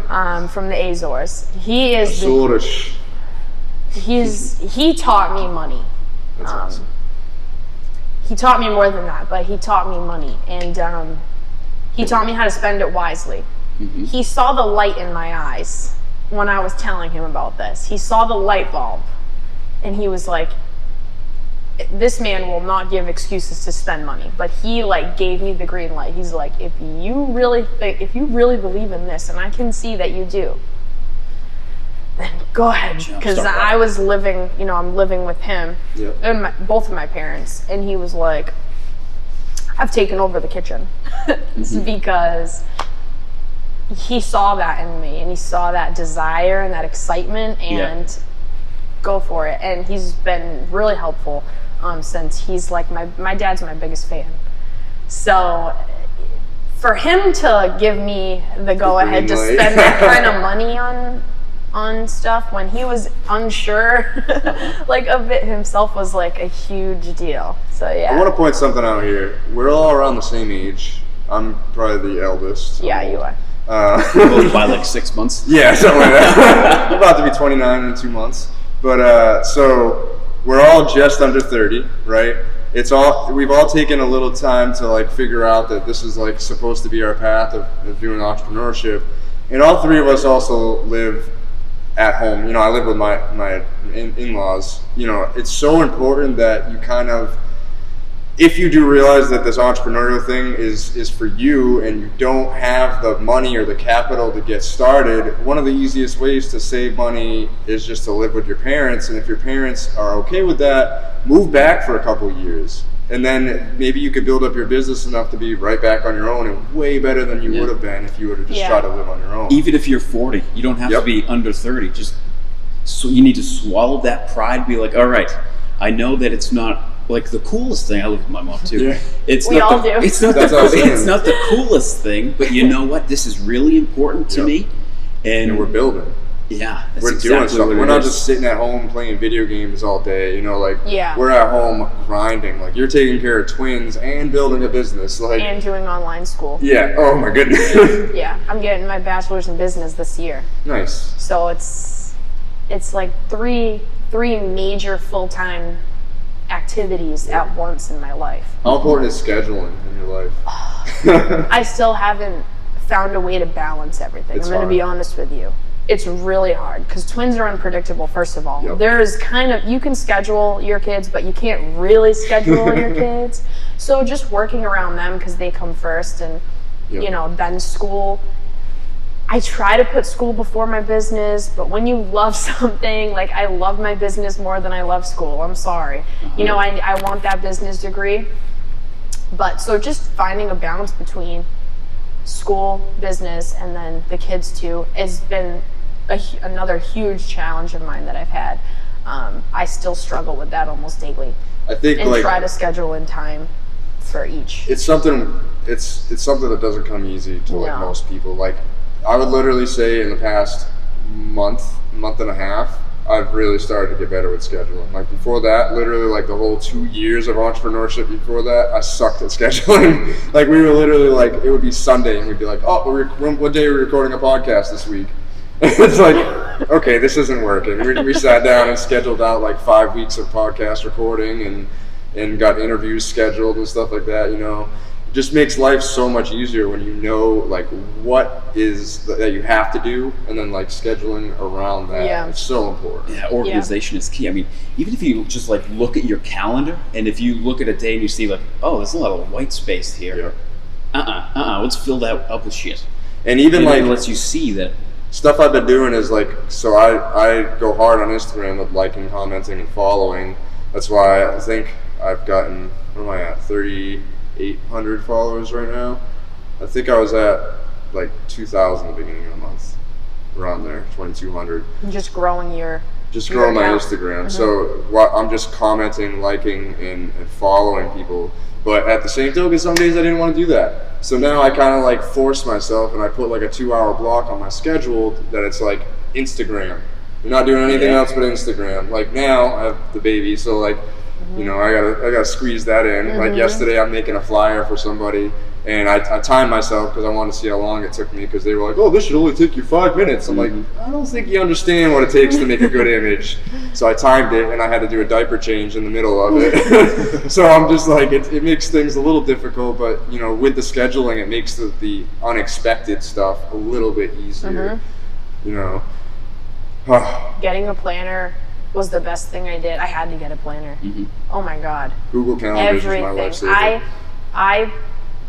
um, from the Azores. He is the, sort he's he taught me money. That's Um, awesome. he taught me more than that, but he taught me money and um, he taught me how to spend it wisely. He saw the light in my eyes when I was telling him about this. He saw the light bulb and he was like, this man will not give excuses to spend money, but he like gave me the green light. He's like, if you really think, if you really believe in this, and I can see that you do, then go ahead. Because start I was living, you know, I'm living with him Yeah. and my, both of my parents, and he was like, I've taken over the kitchen It's mm-hmm. because he saw that in me and he saw that desire and that excitement and go for it. And he's been really helpful um, since he's like my my dad's my biggest fan. So for him to give me the go ahead to spend that kind of money on on stuff when he was unsure like of it himself was like a huge deal. So yeah. I want to point something out here. We're all around the same age. I'm probably the eldest. yeah, you are. Uh, by like six months. Yeah, something like that. I'm about to be 29 in two months. But uh, so we're all just under 30, right? It's all we've all taken a little time to like figure out that this is like supposed to be our path of, of doing entrepreneurship, and all three of us also live at home. You know, I live with my my in- in-laws. You know, it's so important that you kind of if you do realize that this entrepreneurial thing is is for you and you don't have the money or the capital to get started, one of the easiest ways to save money is just to live with your parents. And if your parents are okay with that, move back for a couple of years. And then maybe you could build up your business enough to be right back on your own and way better than you Yeah. would have been if you would have just Yeah. tried to live on your own. Even if you're 40, you don't have Yep. to be under 30. Just so you need to swallow that pride. Be like, all right, I know that it's not like the coolest thing. I live with my mom too. Yeah. It's We not all the, do. It's not That's the, what it's not the coolest thing, but you know what? This is really important to Yep. me. And, and we're building. yeah, that's we're exactly doing something. what it We're not is. just sitting at home playing video games all day. You know, like Yeah. we're at home grinding. Like you're taking care of twins and building a business. Like And doing online school. yeah. Oh my goodness. Yeah, I'm getting my bachelor's in business this year. nice. So it's it's like three three major full time activities at once in my life. How important is scheduling in your life? I still haven't found a way to balance everything. It's I'm going to be honest with you. It's really hard because twins are unpredictable, first of all. Yep. There's kind of, you can schedule your kids, but you can't really schedule your kids. So just working around them because they come first and, Yep. you know, then school. I try to put school before my business, but when you love something, like I love my business more than I love school. I'm sorry. You know, I, I want that business degree. But so just finding a balance between school, business, and then the kids too has been a, another huge challenge of mine that I've had. Um, I still struggle with that almost daily, I think and like try to schedule in time for each. it's something. It's it's something that doesn't come easy to like No. most people. Like I would literally say in the past month, month and a half, I've really started to get better with scheduling. Like before that, literally like the whole two years of entrepreneurship before that, I sucked at scheduling. Mm. like we were literally like it would be Sunday and we'd be like, oh, we're, what day are we recording a podcast this week? it's like, okay, this isn't working. We, we sat down and scheduled out like five weeks of podcast recording and and got interviews scheduled and stuff like that. You know, just makes life so much easier when you know like what is th- that you have to do, and then like scheduling around that. Yeah. It's so important. Yeah, organization is key. I mean, even if you just like look at your calendar, and if you look at a day and you see like, oh, there's a lot of white space here. Yeah. Uh uh-uh, uh let's fill that up with shit. And even And like it lets you see that. stuff I've been doing is like so I I go hard on Instagram with liking, commenting, and following. That's why I think I've gotten what am I at thirty eight hundred followers right now. I think I was at like two thousand at the beginning of the month, around there, twenty two hundred. Just growing your Just Your growing my. Instagram. Mm-hmm. So what I'm just commenting, liking, and, and following people. But at the same token, some days I didn't want to do that. So now I kind of like force myself, and I put like a two-hour block on my schedule that it's like Instagram. You're not doing anything Yeah. else but Instagram. Like now I have the baby, so like you know I gotta I gotta squeeze that in. Like mm-hmm. yesterday, I'm making a flyer for somebody, and I, I timed myself because I wanted to see how long it took me because they were like, oh, this should only take you five minutes. I'm like, mm-hmm. I don't think you understand what it takes to make a good image. So I timed it, and I had to do a diaper change in the middle of it. so I'm just like, it, it makes things a little difficult, but you know, with the scheduling, it makes the, the unexpected stuff a little bit easier. Mm-hmm. You know. getting a planner was the best thing I did. I had to get a planner. Mhm. Oh my god, Google Calendar is my everything. I I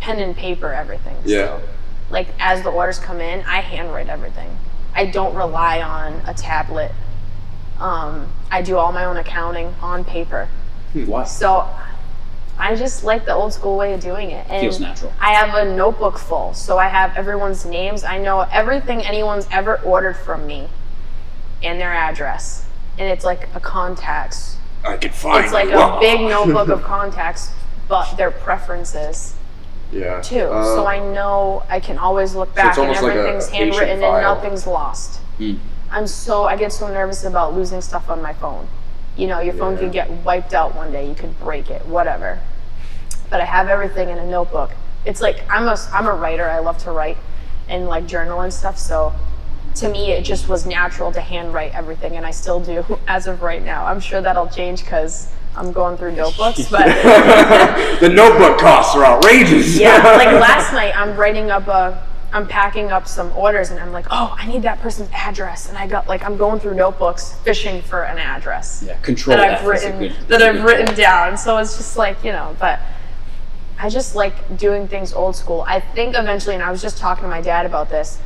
pen and paper everything. Yeah. still. Like as the orders come in, I handwrite everything. I don't rely on a tablet. Um, I do all my own accounting on paper. Why? So I just like the old school way of doing it. And Feels natural. I have a notebook full, so I have everyone's names. I know everything anyone's ever ordered from me and their address. And it's like a contacts. I can find It's like a big notebook of contacts, but their preferences yeah. too. Uh, so I know I can always look back it's and almost like everything's handwritten file. and nothing's lost. Hmm. I'm so I get so nervous about losing stuff on my phone. You know, your phone Yeah. could get wiped out one day. You could break it, whatever. But I have everything in a notebook. It's like I'm a I'm a writer. I love to write and like journal and stuff. So to me, it just was natural to handwrite everything, and I still do as of right now. I'm sure that'll change because I'm going through notebooks, but. the notebook costs are outrageous. Yeah, like last night I'm writing up a I'm packing up some orders and I'm like, "Oh, I need that person's address." And I got like I'm going through notebooks fishing for an address Yeah, control that I've F written good- that I've written down. So it's just like, you know, but I just like doing things old school. I think eventually and I was just talking to my dad about this.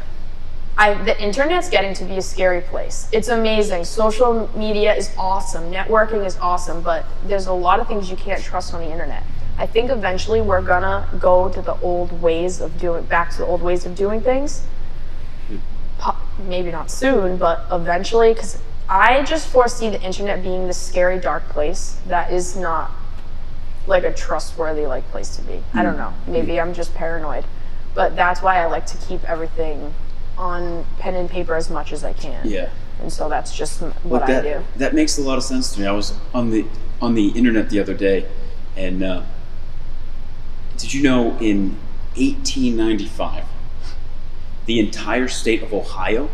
I, the internet's getting to be a scary place. It's amazing. Social media is awesome. Networking is awesome, but there's a lot of things you can't trust on the internet. I think eventually we're gonna go to the old ways of doing, back to the old ways of doing things. Maybe not soon, but eventually, because I just foresee the internet being this scary, dark place that is not like a trustworthy like place to be. I don't hmm. know. Maybe I'm just paranoid, but that's why I like to keep everything on pen and paper as much as I can. Yeah. And so that's just what Well, that, I do. That makes a lot of sense to me. I was on the on the internet the other day, and uh, did you know in 1895, the entire state of Ohio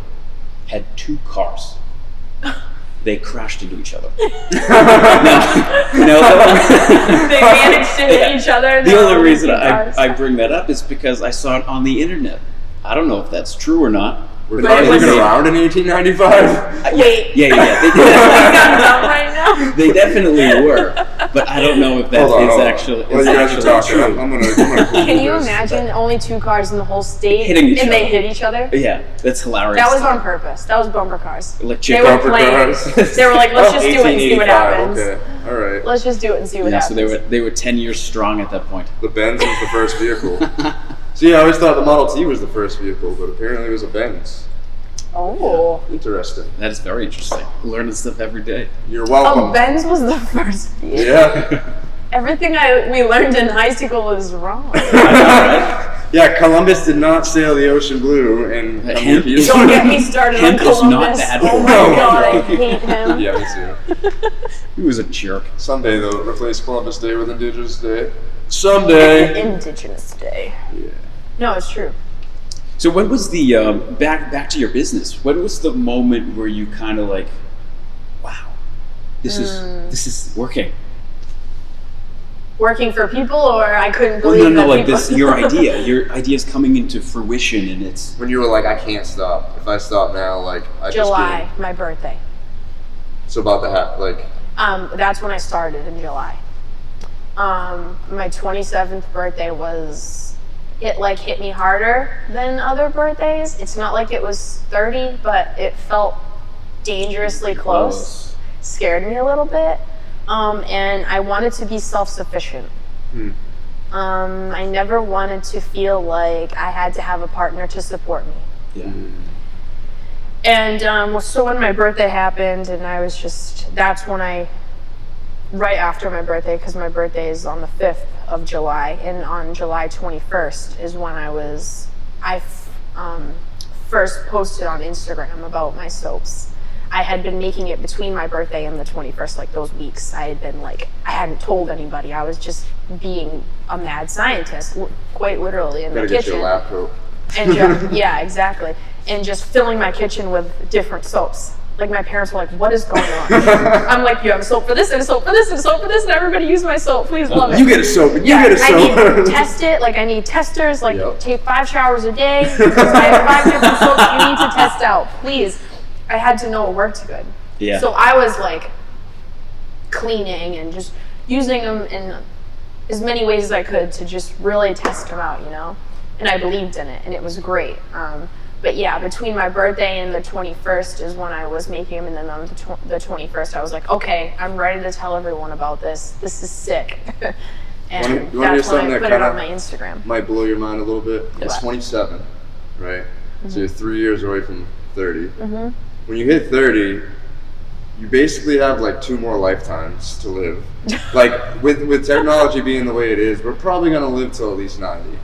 had two cars. They crashed into each other. no, no, They managed to hit Yeah. each other. The only reason I. I bring that up is because I saw it on the internet. I don't know if that's true or not. Were but cars was- even around in 1895? Wait, uh, Yeah, yeah, yeah. They, I'm definitely, right they definitely were, but I don't know if that is Hold on, hold on. actually. While is you guys actually talking, true. I'm, I'm gonna. I'm gonna Can Google you this. imagine only two cars in the whole state Hitting each and they other. hit each other? Yeah, that's hilarious. That was on purpose. That was bumper cars. like They chick were Bumper playing. cars? They were like, let's Oh, just do it and see what happens. Okay, all right. Let's just do it and see what Yeah, happens. so they were they were ten years strong at that point. The Benz was the first vehicle. See, I always thought the Model T was the first vehicle, but apparently it was a Benz. Oh. Interesting. That is very interesting. Learning stuff every day. You're welcome. Oh, Benz was the first vehicle. Yeah. Everything I we learned in high school is wrong. yeah, Columbus did not sail the ocean blue and come Hemp with Don't get me started Hemp on is not Columbus. bad oh my you. god, I hate him. Yeah, me too. He was a jerk. Someday they'll replace Columbus Day with Indigenous Day. Someday. Indigenous Day. Yeah. No, it's true. So when was the um, back back to your business? When was the moment where you kind of like, wow, this Hmm. is this is working? Working for people, or I couldn't believe. Well, believe no, no, that like people- this. Your idea, your idea is coming into fruition, and it's When you were like, I can't stop. If I stop now, like I just July, can't. my birthday. So about the hat, Like, Um, that's when I started in July. Um, my 27th birthday was it like hit me harder than other birthdays. It's not like it was 30, but it felt dangerously close. Scared me a little bit. Um, and I wanted to be self-sufficient. Hmm. Um, I never wanted to feel like I had to have a partner to support me. yeah. And um, so when my birthday happened, and I was just, that's when I, right after my birthday, because my birthday is on the 5th of July, and on July 21st is when I was, I f- um, first posted on Instagram about my soaps. I had been making it between my birthday and the 21st, like those weeks. I had been like, I hadn't told anybody. I was just being a mad scientist, quite literally in gotta the kitchen your lab coat. and just, yeah, exactly, and just filling my kitchen with different soaps. Like my parents were like, "What is going on?" I'm like, "You have a soap for this and a soap for this and a soap for this, and everybody use my soap. Please love it." You get a soap. You yeah, get a I soap. I need to test it. Like I need testers. Like Yep. take five showers a day because I have five different soaps you need to test out. Please, I had to know it worked good. Yeah. So I was like cleaning and just using them in as many ways as I could to just really test them out, you know. And I believed in it, and it was great. Um, but yeah, between my birthday and the 21st is when I was making them, and then on the, tw- the 21st, I was like, okay, I'm ready to tell everyone about this. This is sick. and Wanna- you wanna hear that's when I that put it on my Instagram. Might blow your mind a little bit. It's What? 27, right? Mm-hmm. So you're three years away from 30. When you hit 30, you basically have like two more lifetimes to live. like with with technology being the way it is, we're probably gonna live till at least 90.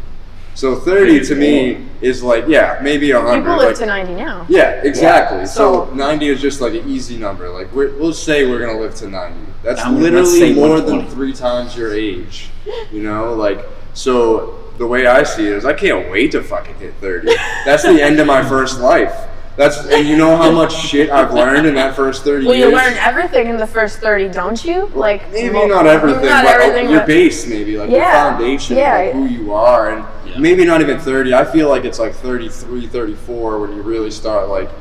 So 30 to me is like yeah, maybe 100. People live like- to 90 now. Yeah, exactly. so, so- 90 is just like an easy number. Like we're, we'll say we're gonna live to 90. That's let's literally more than three times your age. You know, like so. The way I see it is, I can't wait to fucking hit 30. That's the end of my first life. That's and you know how much shit I've learned in that first 30 Well, years. you learn everything in the first 30, don't you? Like Maybe well, not everything, not but everything, your but- base, maybe like Yeah, your foundation, yeah. like who you are, and Yeah. maybe not even thirty. I feel like it's like 33, 34 when you really start like f-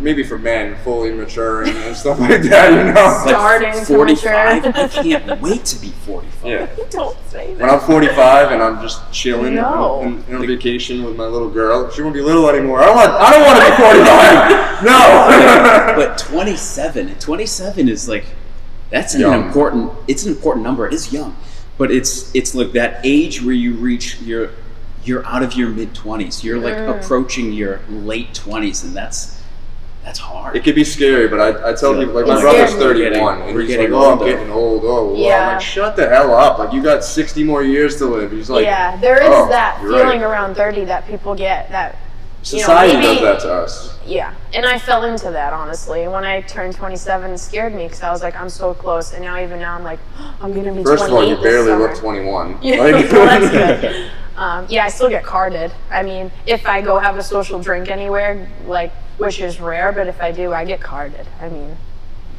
maybe for men fully maturing and stuff like that. You know, Like Starting to 45. mature. I can't wait to be 45. yeah. Don't say that. When. I'm 45 and I'm just chilling No. on, on, on vacation with my little girl, she won't be little anymore. I don't want. I don't want to be 45. no. But 27, 27 is like that's an Young. important. It's an important number. It is young, but it's it's like that age where you reach your you're out of your mid 20s. You're like Mm. approaching your late 20s, and that's that's hard. It could be scary, but I, I tell Yeah. people like my brother's 31, and We're he's getting like, "Oh, I'm getting old." Oh, well, I'm Yeah. like, "Shut the hell up! Like you got 60 more years to live." He's like, yeah, there is "Oh, that feeling right." around 30 that people get that you know, Society maybe- does that to us. Yeah, and I fell into that honestly. When I turned 27, it scared me because I was like, I'm so close, and now even now I'm like, I'm gonna be First of all, you barely summer. look 21. Yeah, Like- well, that's good. Um, yeah, I still get carded. I mean, if I go have a social drink anywhere, like, which is rare, but if I do, I get carded. I mean,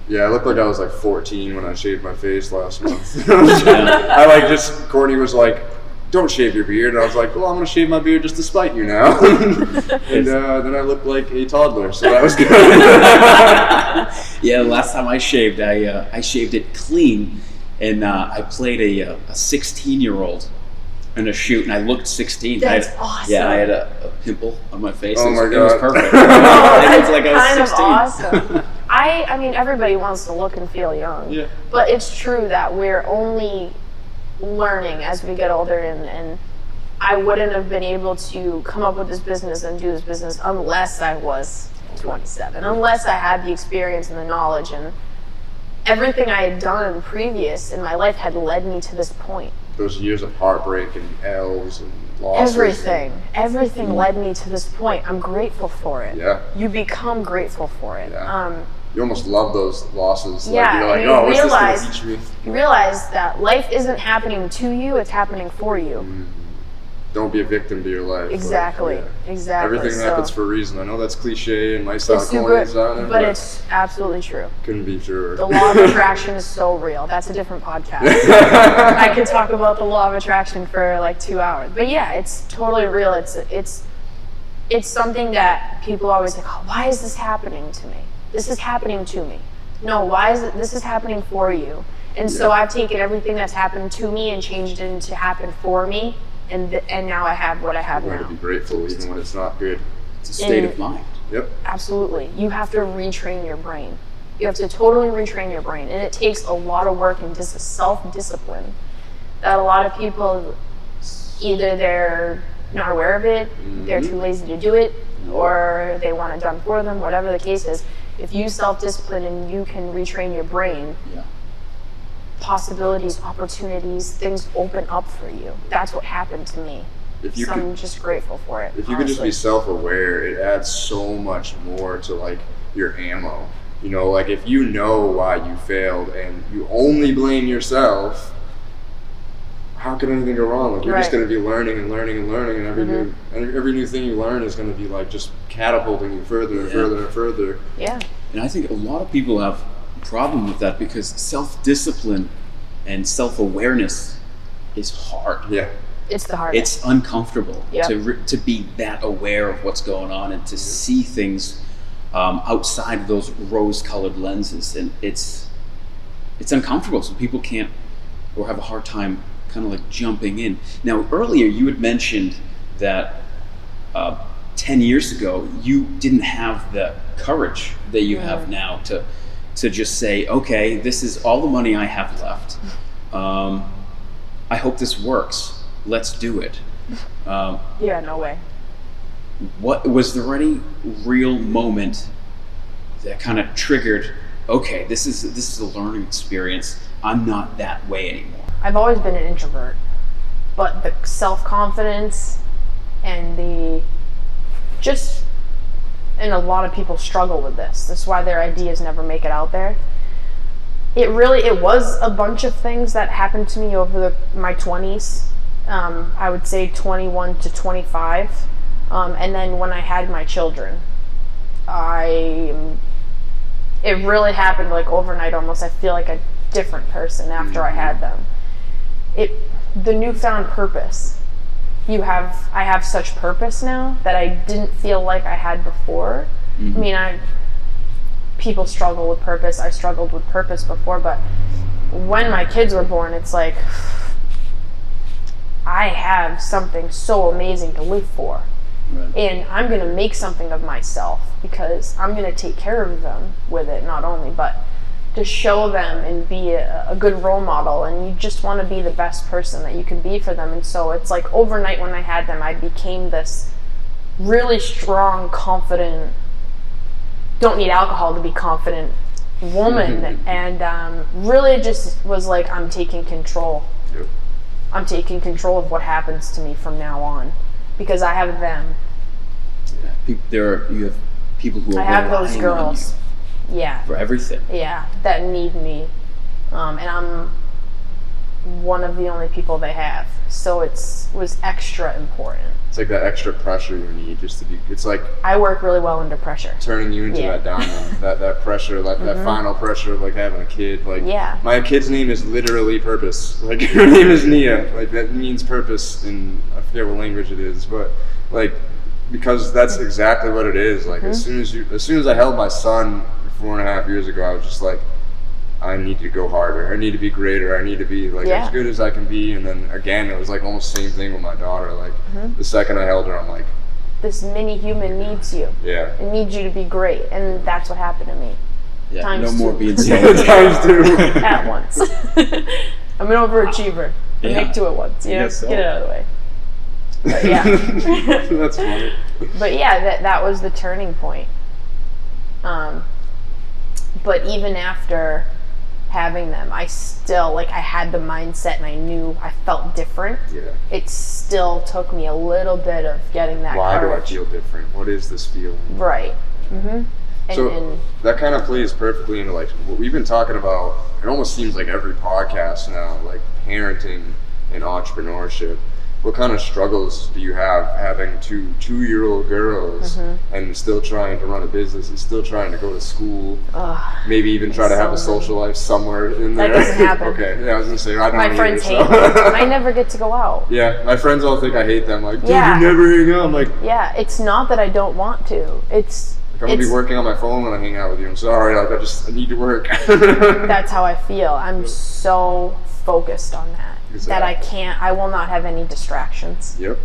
Yeah, I looked like I was like 14 when I shaved my face last month. I like just Courtney was like, "Don't shave your beard," and I was like, "Well, I'm gonna shave my beard just to spite you now." and uh, then I looked like a toddler, so that was good. yeah, last time I shaved, I uh, I shaved it clean, and uh, I played a uh, a 16 year old in a shoot, and I looked 16. I had- That's awesome. Yeah, I had a, a pimple on my face. Oh it was, my it was perfect. It looked like I was kind 16. of awesome. I, I mean, everybody wants to look and feel young. Yeah. But it's true that we're only learning as we get older, and, and I wouldn't have been able to come up with this business and do this business unless I was 27, unless I had the experience and the knowledge and everything I had done previous in my life had led me to this point. Those years of heartbreak and L's and losses. Everything, everything led me to this point. I'm grateful for it. Yeah. You become grateful for it. Yeah. Um, You almost love those losses. Yeah, like, you're like, and you oh, realize- this teach me? you realize that life isn't happening to you, it's happening for you. Don't be a victim to your life. Like, Exactly. yeah. Exactly. Everything so happens for a reason. I know that's cliche and sound it's super, sounding, but it's absolutely true. couldn't be truer. The law of attraction is so real. That's a different podcast. I could talk about the law of attraction for like two hours. But yeah, it's totally real. It's it's it's something that people always like, oh, why is this happening to me? This is happening to me. No, why is it this is happening for you? And so I've taken everything that's happened to me and changed it into happen for me and th- and now I have what I have Learn to be grateful even when it's not good. It's a state And- of mind. Yep. Absolutely. You have to retrain your brain. You have to totally retrain your brain. And it takes a lot of work and dis- self discipline that a lot of people either they're not aware of it, they're too mm-hmm. lazy to do it, or they want it done for them, whatever the case is. If you self discipline and you can retrain your brain, Yeah. Possibilities, opportunities, things open up for you. That's what happened to me. If you so could I'm just grateful for it. if you could just be self-aware it adds so much more to like your ammo you know like if you know why you failed and you only blame yourself how could anything go wrong like you're just going to be learning and learning and learning and every mm-hmm. new and every new thing you learn is going to be like just catapulting you further and Yeah. further and further Yeah. And I think a lot of people have a problem with that because self discipline and self awareness is hard. yeah It's the hardest. It's uncomfortable Yeah. to re- to be that aware of what's going on and to see things um, outside of those rose-colored lenses, and it's it's uncomfortable. So people can't or have a hard time kind of like jumping in. Now, earlier you had mentioned that uh, ten years ago you didn't have the courage that you have now to to just say, okay, this is all the money I have left. Um, I hope this works. Let's do it. Um, Yeah, no way. what was there any real moment that kind of triggered? Okay, this is this is a learning experience. I'm not that way anymore. I've always been an introvert, but the self confidence and the just and a lot of people struggle with this. That's why their ideas never make it out there. It really it was a bunch of things that happened to me over the, my 20s. Um, I would say 21 to 25. Um, and then when I had my children, I it really happened like overnight almost. I feel like a different person after I had them. It the newfound purpose. You have I have such purpose now that I didn't feel like I had before. I mm-hmm. mean, I people struggle with purpose. I struggled with purpose before, but when my kids were born, it's like I have something so amazing to live for Right. and I'm going to make something of myself because I'm going to take care of them with it, not only, but to show them and be a, a good role model. And you just want to be the best person that you can be for them. And so it's like overnight when I had them, I became this really strong, confident, don't need alcohol to be confident woman. and um, really just was like, I'm taking control. Yep. I'm taking control of what happens to me from now on because I have them. Yeah. There are, you have people who are I have those girls. Yeah, for everything. yeah, that need me, um, and I'm one of the only people they have. So it's was extra important. It's like that extra pressure you need just to be. It's like I work really well under pressure. turning you into Yeah. that diamond, that that pressure, that, that final pressure of like having a kid. Like Yeah. my kid's name is literally purpose. Like her name is Nia. Like that means purpose in I forget what language it is, but like because that's exactly what it is. Like Mm-hmm. as soon as you, as soon as I held my son four and a half years ago, I was just like. I need to go harder. I need to be greater. I need to be like Yeah. as good as I can be. And then again, it was like almost the same thing with my daughter. Like Mm-hmm. the second I held her, I'm like, This mini human needs you. yeah, It needs you to be great, and that's what happened to me Yeah. Times no more two. being silent. times two. at once. I'm an overachiever. I Yeah. make two at once. You know, so. get it out of the way. But yeah. That's funny. but yeah, that that was the turning point. Um, but even after having them, I still like I had the mindset and I knew I felt different. Yeah. It still took me a little bit of getting that Why do I feel different? What is this feeling? Right. Mm-hmm. And, So and that kind of plays perfectly into like what we've been talking about. It almost seems like every podcast now, like parenting and entrepreneurship. What kind of struggles do you have having two two-year-old girls Mm-hmm. and still trying to run a business and still trying to go to school? Maybe even try to have a social life somewhere in there. That doesn't happen. okay, yeah, I was gonna say I don't my either, friends so- hate me. I never get to go out. yeah, my friends all think I hate them. Like, dude, Yeah. you never hang out. I'm like, Yeah, it's not that I don't want to. It's I'm gonna it's be working on my phone when I hang out with you. I'm sorry, like I just I need to work. that's how I feel. I'm so focused on that that I can't. I will not have any distractions. Yep.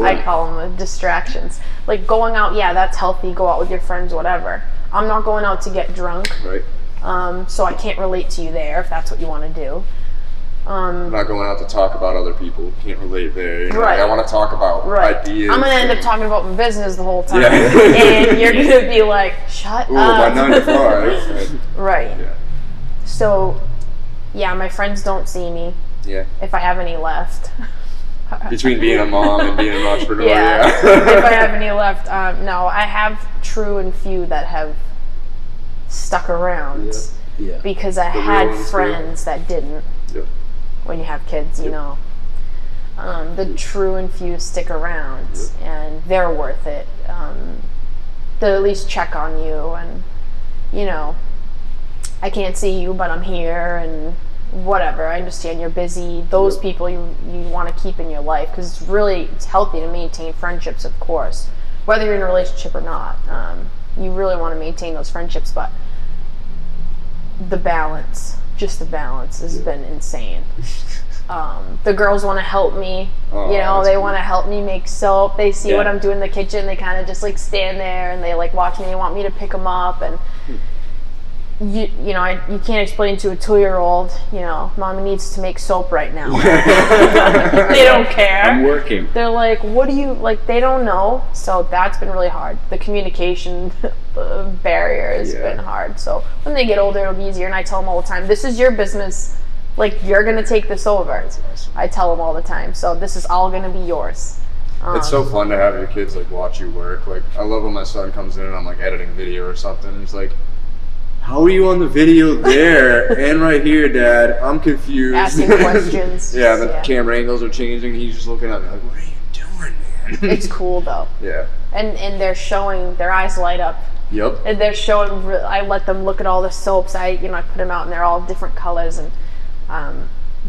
I call them distractions. Like going out, yeah, that's healthy. Go out with your friends, whatever. I'm not going out to get drunk, right. um, so I can't relate to you there if that's what you want to do. I'm Um, not going out to talk about other people. Can't relate there. You know, Right. like, I want to talk about right. ideas. I'm gonna end up talking about my business the whole time, Yeah. and you're gonna be like, "Shut Ooh, up." by nine to five. right. yeah. So, yeah, my friends don't see me Yeah. if I have any left. Between being a mom and being an entrepreneur. yeah. Yeah. if I have any left, um, no, I have true and few that have stuck around Yeah. because I had friends that didn't. Yep. When you have kids, you know. Um, the true and few stick around, and they're worth it. Um, they'll at least check on you, and you know, I can't see you, but I'm here, and whatever. I understand you're busy. Those Yep. people you you want to keep in your life because it's really it's healthy to maintain friendships, of course, whether you're in a relationship or not. Um, you really want to maintain those friendships, but the balance, just the balance, has been insane. Um, the girls want to help me. Oh, you know, they cool. want to help me make soap. They see what I'm doing in the kitchen. They kind of just like stand there and they like watch me. They want me to pick them up and you you know I, you can't explain to a two year old you know mommy needs to make soap right now. they don't care I'm working. they're like, what do you like? They don't know, so that's been really hard. The communication the barrier has Yeah. been hard. So when they get older, it'll be easier. And I tell them all the time, this is your business. Like you're gonna take this over. I tell them all the time. So this is all gonna be yours. Um, It's so fun to have your kids like watch you work. Like I love when my son comes in and I'm like editing video or something. And he's like, "How are you on the video there and right here, Dad? I'm confused." Asking questions. yeah, the Yeah. camera angles are changing. He's just looking at me like, "What are you doing, man?" it's cool though, yeah. and and they're showing their eyes light up. Yep. And they're showing. I let them look at all the soaps. I you know I put them out and they're all different colors and um,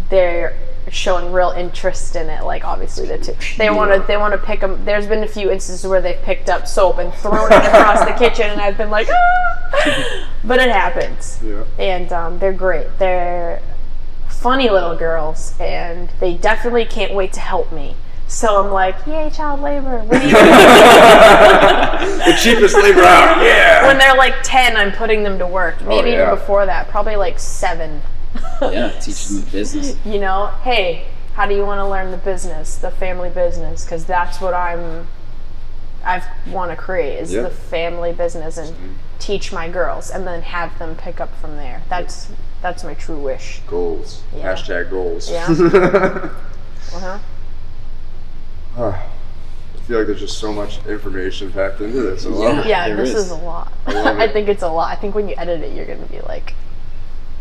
they're showing real interest in it. Like obviously they too. They want to they want to pick them. There's been a few instances where they've picked up soap and thrown it across the kitchen, and I've been like, ah! but it happens. Yeah. And um, they're great. They're funny little girls, and they definitely can't wait to help me. So I'm like, yay, child labor. What do you the cheapest labor out. Yeah. when they're like 10 i'm putting them to work maybe yeah. even before that probably like 7 Yeah, teach them the business. you know hey how do you want to learn the business the family business because that's what i'm i want to create is Yeah. the family business and teach my girls and then have them pick up from there that's that's my true wish Goals. Yeah. Hashtag goals. Yeah. uh-huh. I feel like there's just so much information packed into this. I it. yeah this is. is. a lot love i think it's a lot i think when you edit it you're gonna be like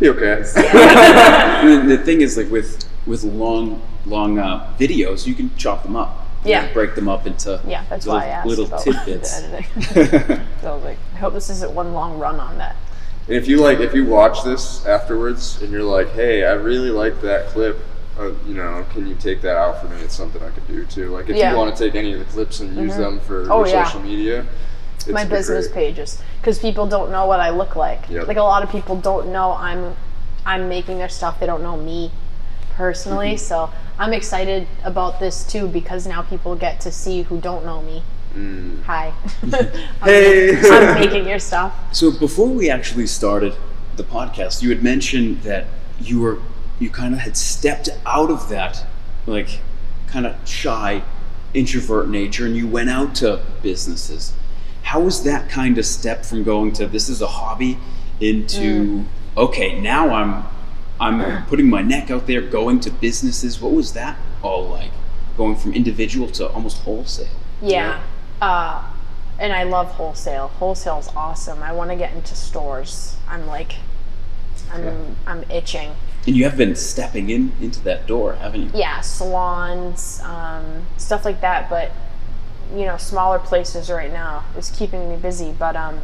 Be okay. The, the thing is, like with with long long uh, videos, you can chop them up. Yeah. know, break them up into yeah that's little, why i asked little about tidbits. the so I was like i hope this isn't one long run on that And if you like, if you watch this afterwards and you're like, "Hey, I really like that clip," uh, you know, can you take that out for me? It's something I could do too. Like if Yeah. you want to take any of the clips and use them for Oh, your yeah. social media, it's my business great. pages because people don't know what I look like. Yep. Like a lot of people don't know I'm I'm making their stuff. They don't know me personally. Mm-hmm. So I'm excited about this too because now people get to see who don't know me. Mm. Hi. I'm, Hey. I'm making your stuff. So before we actually started the podcast, you had mentioned that you were you kind of had stepped out of that like kind of shy introvert nature and you went out to businesses. How was that kind of step from going to this is a hobby into okay, now I'm I'm putting my neck out there going to businesses. What was that all like? Going from individual to almost wholesale. Yeah. Uh, and I love wholesale. Wholesale's awesome. I want to get into stores. I'm like, I'm Yeah. I'm itching. And you have been stepping in into that door, haven't you? yeah, salons, um, stuff like that. But you know, smaller places right now is keeping me busy. But um,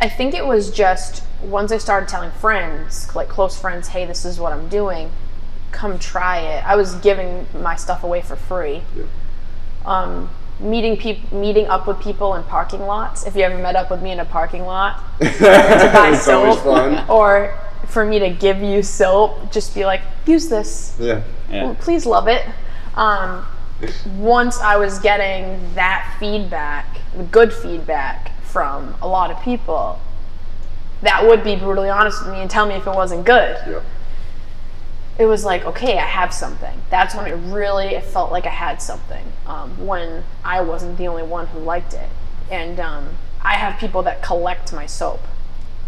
I think it was just once I started telling friends, like close friends, hey, this is what I'm doing. Come try it. I was giving my stuff away for free. Yeah. Um, meeting people, meeting up with people in parking lots. If you ever met up with me in a parking lot, to buy it's always soap, fun. or for me to give you soap, just be like, use this Yeah. Yeah. please love it. Um, once I was getting that feedback, the good feedback from a lot of people, that would be brutally honest with me and tell me if it wasn't good. Yep. It was like, okay, I have something. That's when it really it felt like I had something. Um, when I wasn't the only one who liked it, and um, I have people that collect my soap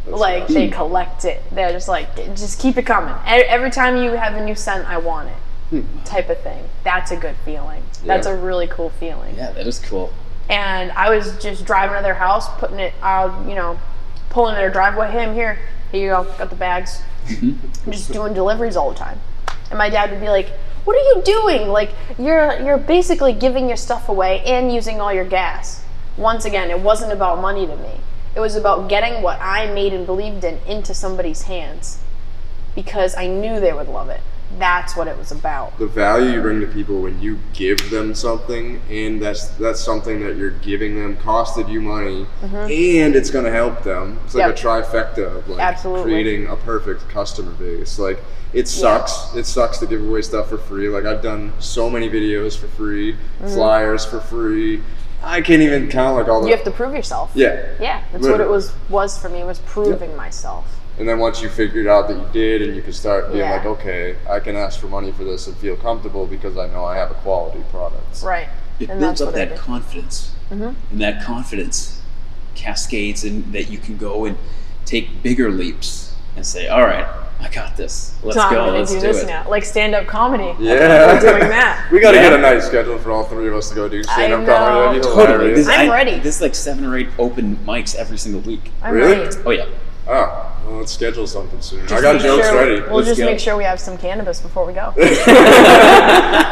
That's like awesome. they collect it. They're just like, just keep it coming. Every time you have a new scent, I want it, Hmm. type of thing. That's a good feeling. That's a really cool feeling. Yeah, that is cool. And I was just driving to their house, putting it out, you know, pulling in their driveway. Hey, I'm here. Here you go. Got the bags. I'm just doing deliveries all the time. And my dad would be like, "What are you doing? Like you're you're basically giving your stuff away and using all your gas." Once again, it wasn't about money to me. It was about getting what I made and believed in into somebody's hands because I knew they would love it. That's what it was about. the value you bring to people when you give them something and that's that's something that you're giving them costed you money and it's going to help them it's like Mm-hmm. Yep. a trifecta of like Absolutely. creating a perfect customer base like it sucks it sucks to give away stuff for free like i've done so many videos for free Mm-hmm. flyers for free i can't even count like all the You have to prove yourself. yeah Yeah, that's what it was was for me was proving myself. And then once you figured out that you did, and you could start being Yeah. like, okay, I can ask for money for this and feel comfortable because I know I have a quality product. Right. It and builds up that did. confidence, Mhm. and that confidence cascades, and that you can go and take bigger leaps and say, "All right, I got this. Let's so I'm go. Let's do do this it." now, like stand-up comedy. Yeah, We're doing that. we got to Yeah. get a night schedule for all three of us to go do stand up comedy. That'd Totally. hilarious. There's, I'm I- ready. There's like seven or eight open mics every single week. I'm Really? ready. Oh yeah. Oh, well, let's schedule something soon. I got jokes sure- ready. We'll Let's just go. make sure we have some cannabis before we go.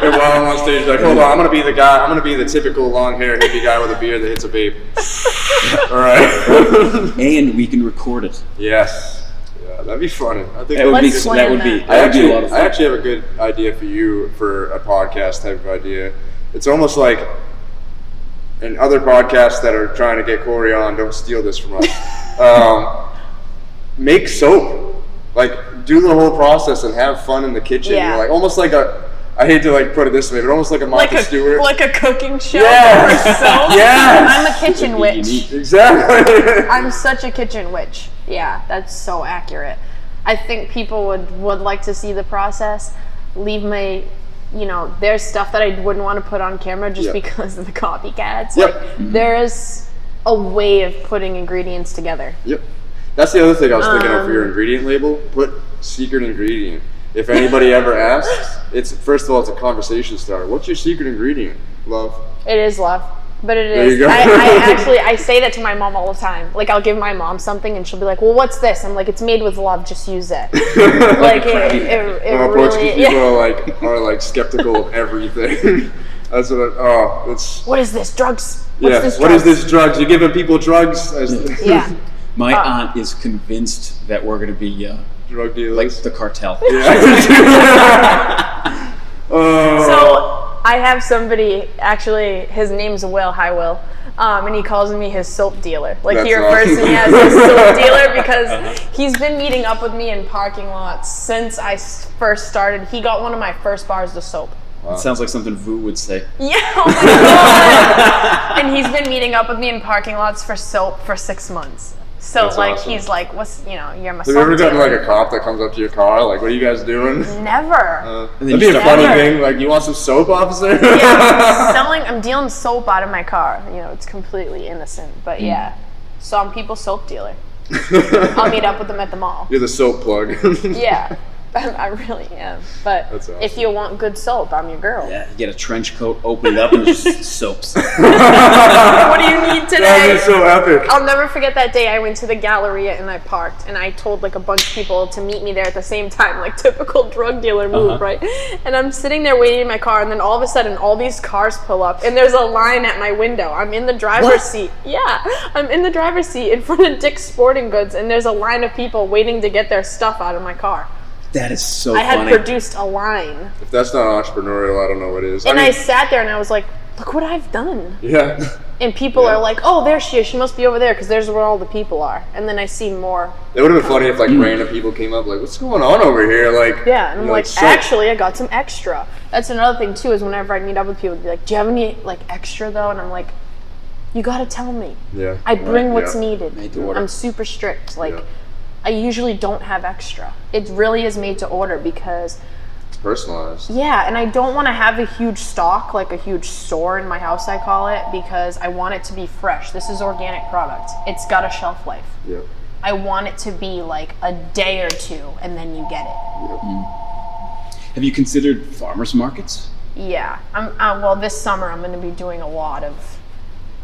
And while I'm on stage, like, hold on, I'm gonna be the guy. I'm gonna be the typical long hair hippie guy with a beard that hits a vape. all right. And we can record it. yes. Yeah, that'd be funny. I think That would be plan that would be that. that I would be actually, a lot of I actually have a good idea for you for a podcast type of idea. It's almost like, and other podcasts that are trying to get Corey on, don't steal this from us. um, make soap, like do the whole process and have fun in the kitchen. Yeah. Like almost like a. I hate to like put it this way, but almost like a Martha like a Stewart. like a cooking show Yeah. for soap. Yes. I'm a kitchen It'd witch. exactly. I'm such a kitchen witch. Yeah, that's so accurate. I think people would would like to see the process. Leave my, you know, there's stuff that I wouldn't want to put on camera just Yeah. because of the copycats. Yep. Like there is a way of putting ingredients together. Yep. That's the other thing I was thinking of for your Um, ingredient label. Put secret ingredient. If anybody ever asks, it's first of all it's a conversation starter. What's your secret ingredient? Love. It is love. But it There is. I, I actually I say that to my mom all the time. Like I'll give my mom something and she'll be like, "Well, what's this?" I'm like, "It's made with love. Just use it." like it, it, it Uh, really. People yeah. are like are like skeptical of everything. That's what. I, oh, it's. What is this? Drugs? What's yeah. this? What is drugs? this drugs? You're giving people drugs Yeah. My Uh, aunt is convinced that we're going to be uh, drug like the cartel. oh, So I have somebody. Actually, his name's Will. Hi, Will. Um, and he calls me his soap dealer. Like he That's refers to me as his soap dealer because he's been meeting up with me in parking lots since I first started. He got one of my first bars of soap. It sounds like something Vu would say. Yeah, oh my god! and he's been meeting up with me in parking lots for soap for six months. So That's like awesome. he's like, what's you know, you're my have you ever gotten like a cop that comes up to your car? Like, what are you guys doing? Never. Uh, that'd be a start- funny thing. Like, you want some soap, officer? yeah, I'm selling. I'm dealing soap out of my car. You know, it's completely innocent, but yeah. So I'm people's soap dealer. I'll meet up with them at the mall. You're the soap plug. Yeah, I really am. But That's if you want good soap, I'm your girl. Yeah, you get a trench coat, open it up, and just soaps. What do you need today? be so epic. I'll never forget that day I went to the Galleria and I parked and I told like a bunch of people to meet me there at the same time, like typical drug dealer move, Uh-huh. right? And I'm sitting there waiting in my car and then all of a sudden all these cars pull up and there's a line at my window. I'm in the driver's What? seat. Yeah, I'm in the driver's seat in front of Dick's Sporting Goods and there's a line of people waiting to get their stuff out of my car. That is so I had funny. produced a line. If that's not entrepreneurial, I don't know what is. And I, mean, sat there and I was like, look what I've done. yeah. And people Yeah. are like, oh, there she is. She must be over there because there's where all the people are. And then I see more It would have been funny if like mm. random people came up like, "What's going on over here?" Like, Yeah, and I'm you're like, "Soap." actually, I got some extra. That's another thing too. Is whenever I meet up with people, they'd be like, "Do you have any like extra though?" And I'm like, "You gotta tell me. yeah, I bring Right, what's yeah. needed. Made to order. I'm super strict. Like, Yeah. I usually don't have extra. It really is made to order because It's personalized. yeah, and I don't want to have a huge stock, like a huge store in my house. I call it because I want it to be fresh. This is organic product. It's got a shelf life. Yep. I want it to be like a day or two, and then you get it. Have you considered farmers markets? Yeah, I'm. Uh, well, this summer I'm going to be doing a lot of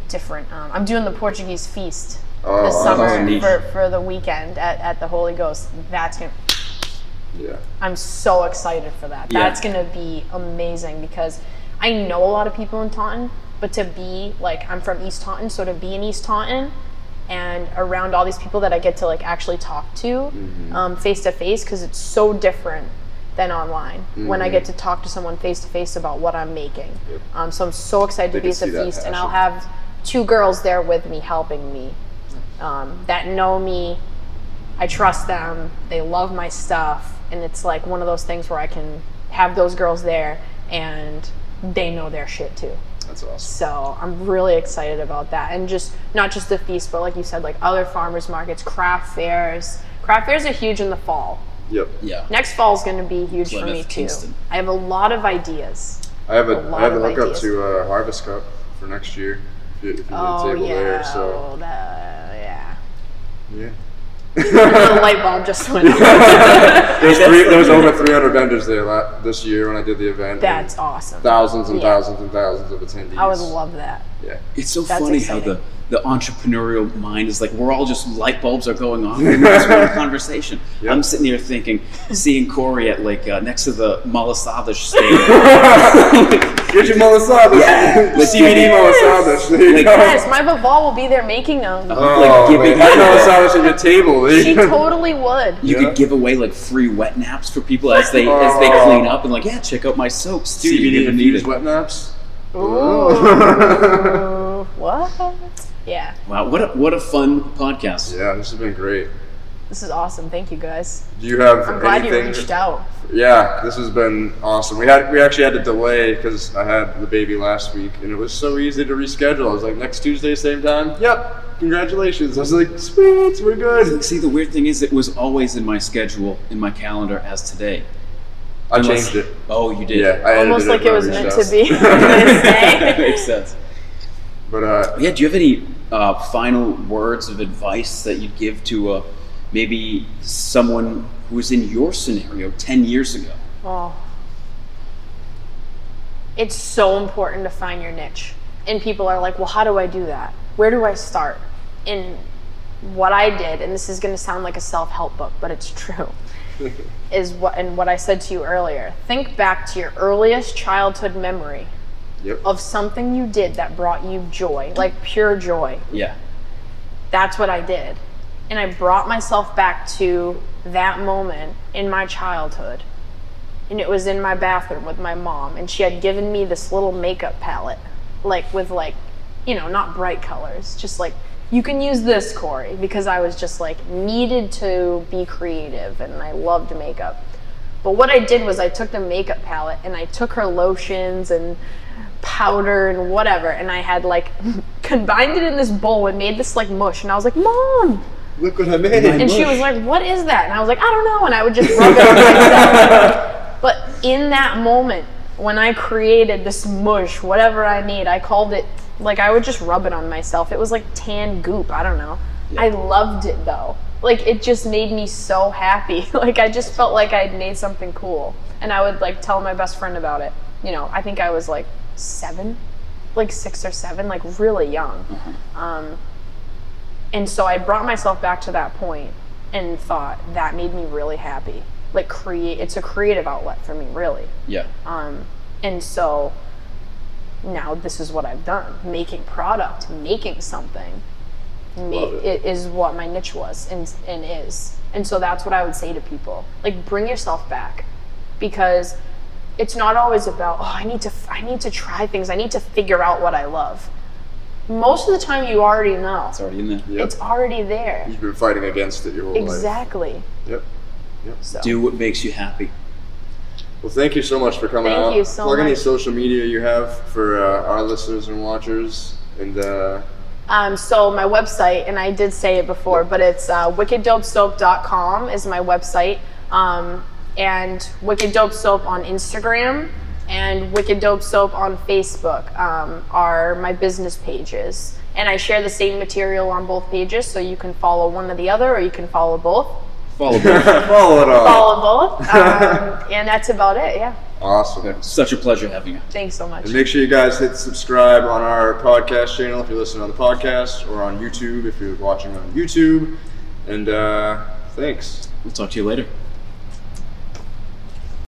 different. Um, I'm doing the Portuguese feast Oh, this summer for, for the weekend at, at the Holy Ghost. That's gonna. Yeah. I'm so excited for that. Yeah. That's gonna be amazing because I know a lot of people in Taunton, but to be like I'm from East Taunton, so to be in East Taunton and around all these people that I get to like actually talk to Mm-hmm. um, face to face because it's so different than online when I get to talk to someone face to face about what I'm making. Yep. Um, so I'm so excited They to be at the feast, and I'll have two girls there with me helping me um, that know me. I trust them. They love my stuff, and it's like one of those things where I can have those girls there, and they know their shit too. That's awesome. So I'm really excited about that, and just not just the feast, but like you said, like other farmers markets, craft fairs. Craft fairs are huge in the fall. Yep. Yeah. Next fall is going to be huge for me too. Kingston. I have a lot of ideas. I have a, A have a of look up to uh, Harvest Cup for next year. If you, if you Oh table yeah, there, so oh, that, yeah. Yeah. the light bulb just went off. There's three, there was over 300 vendors there la- this year when I did the event. and That's awesome. thousands and Yeah. thousands and thousands of attendees. I would love that. Yeah. It's so That's funny exciting. how the, the entrepreneurial mind is like we're all just light bulbs are going off and we're just having a conversation. Yep. I'm sitting here thinking, seeing Corey at like uh, next to the Malasadish stand. Get your Malasada. Yeah. The CBD Malasada. There Like- Yes, my Vival will be there making them. Oh, like man. giving Have Malasada at your table. She totally would. You Yeah. could give away like free wet naps for people as they as they Oh. clean up and like, yeah, check out my soaps too. You CBD never need infused wet naps. Ooh, what? Yeah, Wow, what a what a fun podcast. Yeah, this has been great. this is awesome. Thank you guys. Do you have I'm glad you reached out. Yeah, this has been awesome. We had we actually had to delay because I had the baby last week, and it was so easy to reschedule. I was like, next Tuesday, same time. Yep, congratulations. I was like, sweet, we're good. See, the weird thing is, it was always in my schedule, in my calendar as today. I Unless- changed it. Oh, you did. Yeah, I Almost like it was meant out. to be. makes sense. But uh, Yeah, do you have any uh, final words of advice that you'd give to uh, maybe someone who was in your scenario 10 years ago? Oh. It's so important to find your niche. And people are like, well, how do I do that? Where do I start? And what I did, and this is going to sound like a self help book, but it's true, is what, and what I said to you earlier. Think back to your earliest childhood memory yep. of something you did that brought you joy, like pure joy. Yeah. That's what I did. And I brought myself back to that moment in my childhood. And it was in my bathroom with my mom. And she had given me this little makeup palette, like with like, you know, not bright colors, just like, you can use this, Corey, because I was just like needed to be creative and I loved makeup. But what I did was I took the makeup palette and I took her lotions and powder and whatever, and I had like combined it in this bowl and made this like mush. And I was like, Mom! Look what I made. And she was like, What is that? And I was like, I don't know. And I would just rub it on myself. But in that moment, when I created this mush, whatever I made, I called it like I would just rub it on myself. It was like tan goop. I don't know. I loved it though. Like it just made me so happy. like I just felt like I'd made something cool. And I would like tell my best friend about it. You know, I think I was like seven, like six or seven, like really young. Um, and so I brought myself back to that point and thought that made me really happy. Like create, it's a creative outlet for me, really. Yeah. Um, and so now this is what I've done: making product, making something. Ma- Love it. it is what my niche was and and is. And so that's what I would say to people: like bring yourself back, because it's not always about oh I need to I need to try things. I need to figure out what I love. Most of the time, you already know. It's already in there. Yep. It's already there. You've been fighting against it your whole life. Exactly. Yep. yep So Do what makes you happy. Well, thank you so much for coming Thank out. you so Plug any social media you have for uh, our listeners and watchers, and uh, Um, so my website, and I did say it before, but it's uh, wickeddopesoap.com is my website, um, and Wicked Dope Soap on Instagram and Wicked Dope Soap on Facebook um, are my business pages. And I share the same material on both pages, so you can follow one or the other, or you can follow both. Follow both. follow it all. Follow both, um, and that's about it. Yeah. Awesome. Such a pleasure having you. Thanks so much. And make sure you guys hit subscribe on our podcast channel if you're listening on the podcast, or on YouTube if you're watching on YouTube. And uh, thanks. We'll talk to you later.